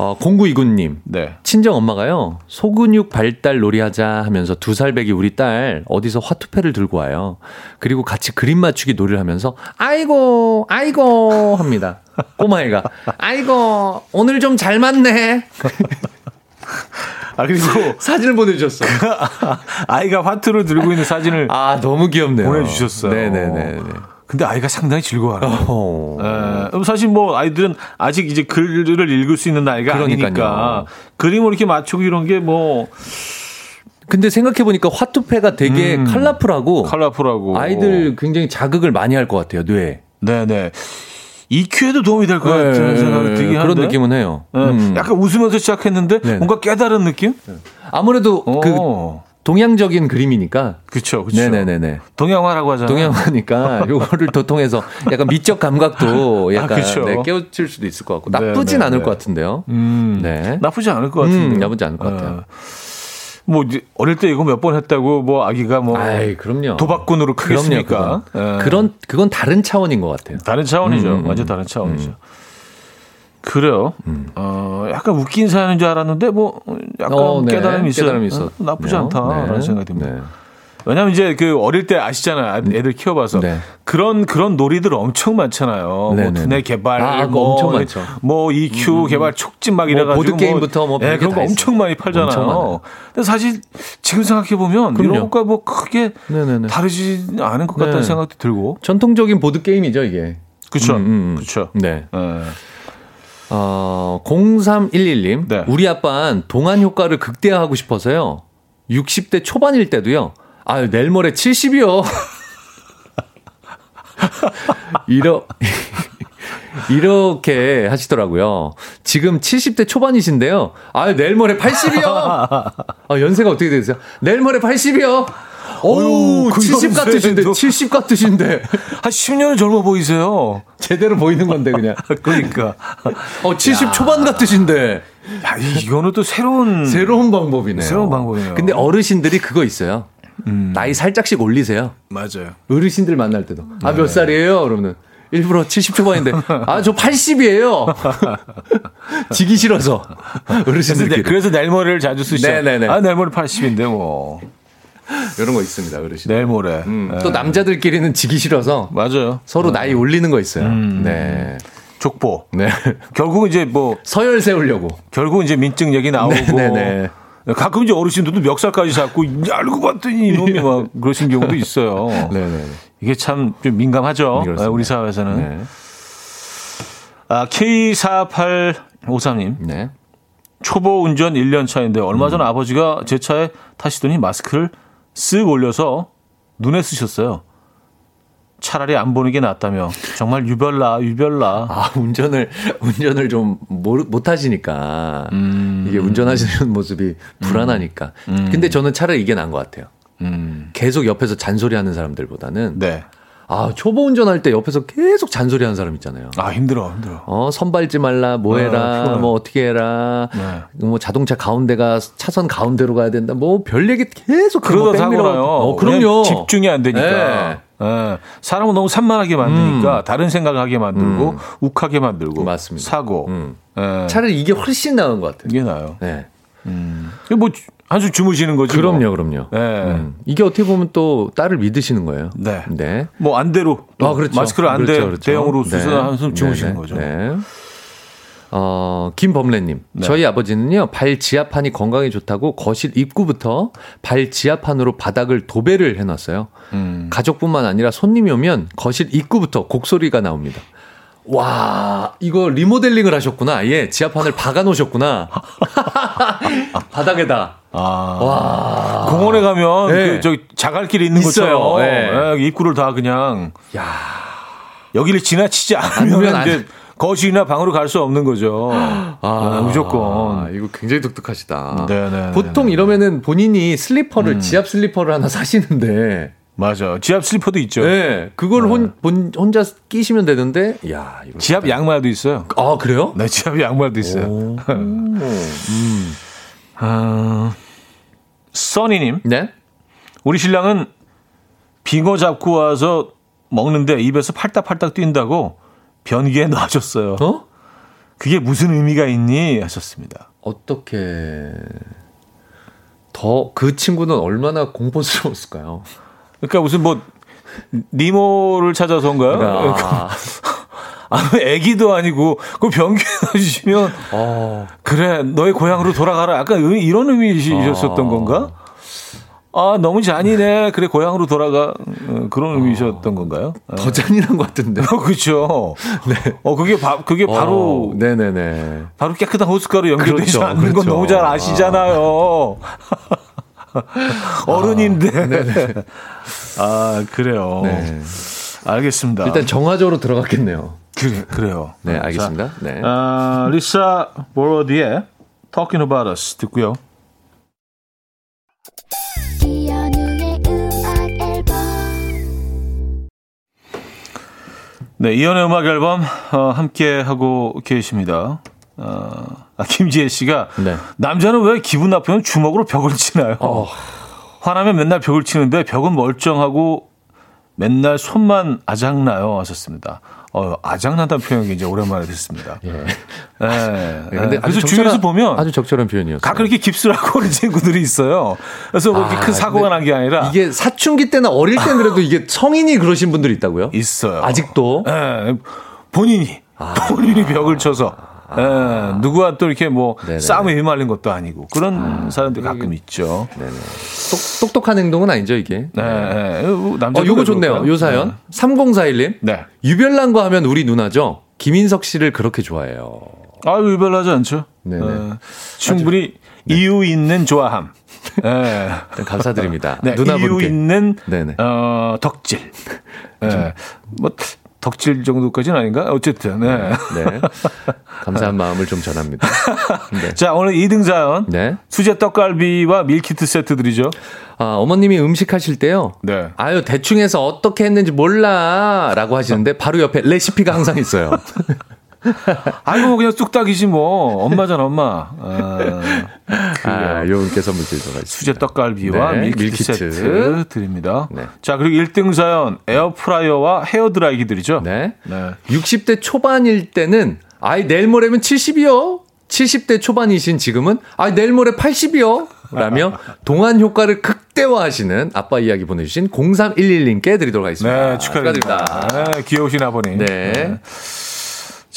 어, 0929님. 네. 친정 엄마가요, 소근육 발달 놀이 하자 하면서 두 살 배기 우리 딸 어디서 화투패를 들고 와요. 그리고 같이 그림 맞추기 놀이를 하면서, 아이고, 아이고, 합니다. 꼬마애가, 아이고, 오늘 좀 잘 맞네. 아 그리고 사진을 보내주셨어요. 아이가 화투를 들고 있는 사진을 아, 너무 귀엽네요. 보내주셨어요. 네네네. 근데 아이가 상당히 즐거워하요. 어. 예, 사실 뭐 아이들은 아직 이제 글을 읽을 수 있는 나이가 그러니까요. 아니니까 그림을 이렇게 맞추고 이런 게 뭐 근데 생각해 보니까 화투패가 되게 음. 컬러풀하고 컬러풀하고 아이들 굉장히 자극을 많이 할 것 같아요, 뇌에. 네네 EQ에도 도움이 될것 네, 같은 생각이 들긴 한데 그런 느낌은 해요. 예, 음. 약간 웃으면서 시작했는데 네네. 뭔가 깨달은 느낌? 아무래도 그 오. 동양적인 그림이니까. 그쵸, 그쵸. 네네네네. 동양화라고 하잖아요. 동양화니까 요거를 더 통해서 약간 미적 감각도 약간 아. 네, 깨우칠 수도 있을 것 같고 네, 나쁘진 네, 않을 네. 것 같은데요. 음, 네. 나쁘지 않을 것 같은데. 음, 나쁘지 않을 것 같아요. 뭐 어릴 때 이거 몇 번 했다고 뭐 아기가 뭐 아이, 그럼요. 도박꾼으로 크겠습니까? 그럼요. 예. 그런 그건 다른 차원인 것 같아요. 다른 차원이죠. 음, 음, 완전 다른 차원이죠. 그래요. 어, 약간 웃긴 사연인 줄 알았는데 뭐 약간 어, 네. 깨달음이 있어요. 깨달음이 어, 있었네요. 나쁘지 않다라는 네. 생각이 듭니다. 네. 왜냐하면 이제 그 어릴 때 아시잖아요. 애들 키워봐서 네. 그런 그런 놀이들 엄청 많잖아요. 뭐 네네네. 두뇌 개발, 아, 그거 뭐, 엄청 많죠. 뭐 EQ 개발 촉진 막 이래가지고 보드 게임부터 뭐 예, 별게 그런 다거 있어요. 엄청 많이 팔잖아요. 엄청. 근데 사실 지금 생각해 보면 그럼요. 이런 것과 뭐 크게 네네네. 다르지 않은 것 같다는 네. 생각도 들고. 전통적인 보드 게임이죠 이게. 그렇죠. 음, 음, 음. 그렇죠. 네. 예. 어, 0311님. 네. 우리 아빠는 동안 효과를 극대화하고 싶어서요. 60대 초반일 때도요. 아유, 내일 모레 70이요. 이러, 이렇게 하시더라고요. 지금 70대 초반이신데요. 아유, 내일 모레 80이요. 아, 연세가 어떻게 되세요? 내일 모레 80이요. 오, 어휴, 그70 같으신데, 연세에도. 70 같으신데. 한 10년은 젊어 보이세요. 제대로 보이는 건데, 그냥. 그러니까. 어, 70 초반 같으신데. 야, 이거는 또 새로운 새로운 방법이네요. 새로운 방법이네요. 음. 근데 어르신들이 그거 있어요. 나이 살짝씩 올리세요. 맞아요. 어르신들 만날 때도. 아, 네. 몇 살이에요? 그러면 일부러 70 초반인데, 아, 저 80이에요. 지기 싫어서. 내- 그래서 모레를 자주 쓰시죠. 네네네. 아, 모레 80인데 뭐. 이런 거 있습니다, 어르신. 내일 모레. 음, 예. 또 남자들끼리는 지기 싫어서 맞아요. 서로 나이 올리는 거 있어요. 음. 네. 족보. 네. 결국 이제 뭐 서열 세우려고. 결국 이제 민증 얘기 나오고 네네네. 가끔 이제 어르신들도 멱살까지 잡고 알고 봤더니 이놈이 막 그러신 경우도 있어요. 네네. 이게 참 좀 민감하죠. 그렇습니다. 우리 사회에서는. 네. 아, K4853님. 네. 초보 운전 1년 차인데 얼마 전 아버지가 제 차에 타시더니 마스크를 쓱 올려서 눈에 쓰셨어요. 차라리 안 보는 게 낫다며 정말 유별나 유별나 아, 운전을, 운전을 좀 모르, 못하시니까. 음. 이게 운전하시는 모습이 불안하니까. 근데 저는 차라리 이게 나은 것 같아요. 음. 계속 옆에서 잔소리 하는 사람들보다는. 네. 아, 초보 운전할 때 옆에서 계속 잔소리 하는 사람 있잖아요. 아 힘들어 힘들어. 어, 선 밟지 말라, 뭐 아, 해라, 피곤해. 뭐 어떻게 해라, 네. 뭐 자동차 가운데가 차선 가운데로 가야 된다, 뭐 별 얘기 계속 그러다 뭐 백미러- 사고 나요. 어, 그럼요. 집중이 안 되니까. 네. 예. 사람을 너무 산만하게 만드니까 다른 생각을 하게 만들고 욱하게 만들고 음. 맞습니다. 사고. 음. 예. 차라리 이게 훨씬 나은 것 같아요. 이게 나요. 네. 이게 뭐 한숨 주무시는 거지. 그럼요, 뭐. 그럼요. 네. 음. 이게 어떻게 보면 또 딸을 믿으시는 거예요. 네. 네. 뭐 안대로 또 아, 그렇죠. 마스크를 안대 그렇죠, 그렇죠. 대형으로 네. 쓰서 한숨 주무시는 네, 거죠. 네. 어, 김범래님. 네. 저희 아버지는요, 발 지하판이 건강에 좋다고 거실 입구부터 발 지하판으로 바닥을 도배를 해놨어요. 음. 가족뿐만 아니라 손님이 오면 거실 입구부터 곡소리가 나옵니다. 와, 이거 리모델링을 하셨구나. 예, 지하판을 박아 놓으셨구나. 바닥에다. 아. 와. 공원에 가면 네. 그 저기 자갈길이 있는 있어요. 것처럼 네. 예, 입구를 다 그냥 야. 여기를 지나치지 않으면 안- 이제 거실이나 방으로 갈 수 없는 거죠. 아, 무조건. 아, 이거 굉장히 독특하시다. 네네. 보통 이러면은 본인이 슬리퍼를 지압 슬리퍼를 하나 사시는데 맞아. 지압 슬리퍼도 있죠. 네, 그걸 혼, 본, 혼자 끼시면 되는데, 야. 지압 양말도 있어요. 아, 그래요? 네, 지압 양말도 있어요. 오. 음. 아, 써니님, 네? 우리 신랑은 빙어 잡고 와서 먹는데 입에서 팔딱팔딱 뛴다고 변기에 놔줬어요. 어? 그게 무슨 의미가 있니? 하셨습니다. 어떻게 더 그 친구는 얼마나 공포스러웠을까요? 그러니까 무슨 뭐 니모를 찾아서인가요? 아, 아, 애기도 아니고 그 변기에 놔주시면 어, 그래 너의 고향으로 돌아가라. 약간 의- 이런 의미이셨던 아. 건가? 아 너무 잔이네. 그래 고향으로 돌아가 어, 그런 의미이셨던 건가요? 더 잔인한 것 같은데. 어, 그렇죠. 네. 어 그게 바, 그게 바로 어, 네네네. 바로 깨끗한 호숫가로 연결되지 그렇죠, 않는 건 그렇죠. 너무 잘 아시잖아요. 어른인데. 아 그래요. 네. 알겠습니다. 일단 정화적으로 들어갔겠네요. 그래, 그래요. 네, 자, 알겠습니다. 네. 아, 리사 보로디의 Talking About Us 듣고요. 네, 이연의 음악 앨범 어, 함께 하고 계십니다. 어, 아, 김지혜 씨가 네. 남자는 왜 기분 나쁘면 주먹으로 벽을 치나요? 어. 화나면 맨날 벽을 치는데 벽은 멀쩡하고 맨날 손만 아작나요 하셨습니다. 어, 아작난다는 표현이 이제 오랜만에 듣습니다. 예. 네. 네, 근데 네. 그래서 주위에서 보면 아주 적절한 표현이었어요. 가끔 이렇게 깁스를 하고 오는 친구들이 있어요. 그래서 뭐 아, 큰 사고가 난 게 아니라 이게 사춘기 때나 어릴 때는 그래도 이게 성인이 그러신 분들이 있다고요? 있어요. 아직도? 예, 본인이 본인이 벽을 쳐서 예, 누구와 또 이렇게 뭐 아. 네네. 싸움에 휘말린 것도 아니고 그런 사람들 가끔 있죠. 네네. 똑, 똑똑한 행동은 아니죠, 이게. 네, 네. 남자 어, 요거 좋네요. 요 사연. 3041님. 네. 유별난과 하면 우리 누나죠. 김인석 씨를 그렇게 좋아해요. 아유 유별하지 않죠. 네네. 예, 충분히 이유 있는 좋아함. 예. 일단 감사드립니다. 네, 누나분께. 이유 있는 네네. 어, 덕질. 예. 뭐 덕질 정도까지는 아닌가? 어쨌든. 네. 네. 감사한 마음을 좀 전합니다. 네. 자, 오늘 2등 사연. 네. 수제 떡갈비와 밀키트 세트 드리죠. 아, 어머님이 음식 하실 때요. 네. 아유, 대충 해서 어떻게 했는지 몰라. 라고 하시는데 바로 옆에 레시피가 항상 있어요. 아이고, 그냥 뚝딱이지 뭐. 엄마잖아, 엄마. 아, 아, 요분께 선물 드리도록 하겠습니다. 수제 떡갈비와 네, 밀키트, 밀키트. 세트 드립니다. 네. 자, 그리고 1등 사연. 에어프라이어와 헤어드라이기 드리죠. 네. 네. 60대 초반일 때는 아이 내일 모레면 70이요. 70대 초반이신 지금은 아이 내일 모레 80이요. 라며 동안 효과를 극대화하시는 아빠 이야기 보내주신 0311님께 드리도록 하겠습니다. 네, 축하드립니다. 네, 귀여우신 아버님. 네.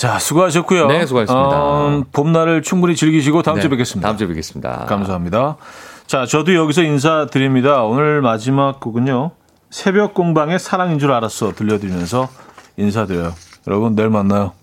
자, 수고하셨고요. 네, 수고하셨습니다. 어, 봄날을 충분히 즐기시고 다음 네, 주에 뵙겠습니다. 다음 주에 뵙겠습니다. 감사합니다. 자, 저도 여기서 인사드립니다. 오늘 마지막 곡은요. 새벽 공방의 사랑인 줄 알았어 들려드리면서 인사드려요. 여러분, 내일 만나요.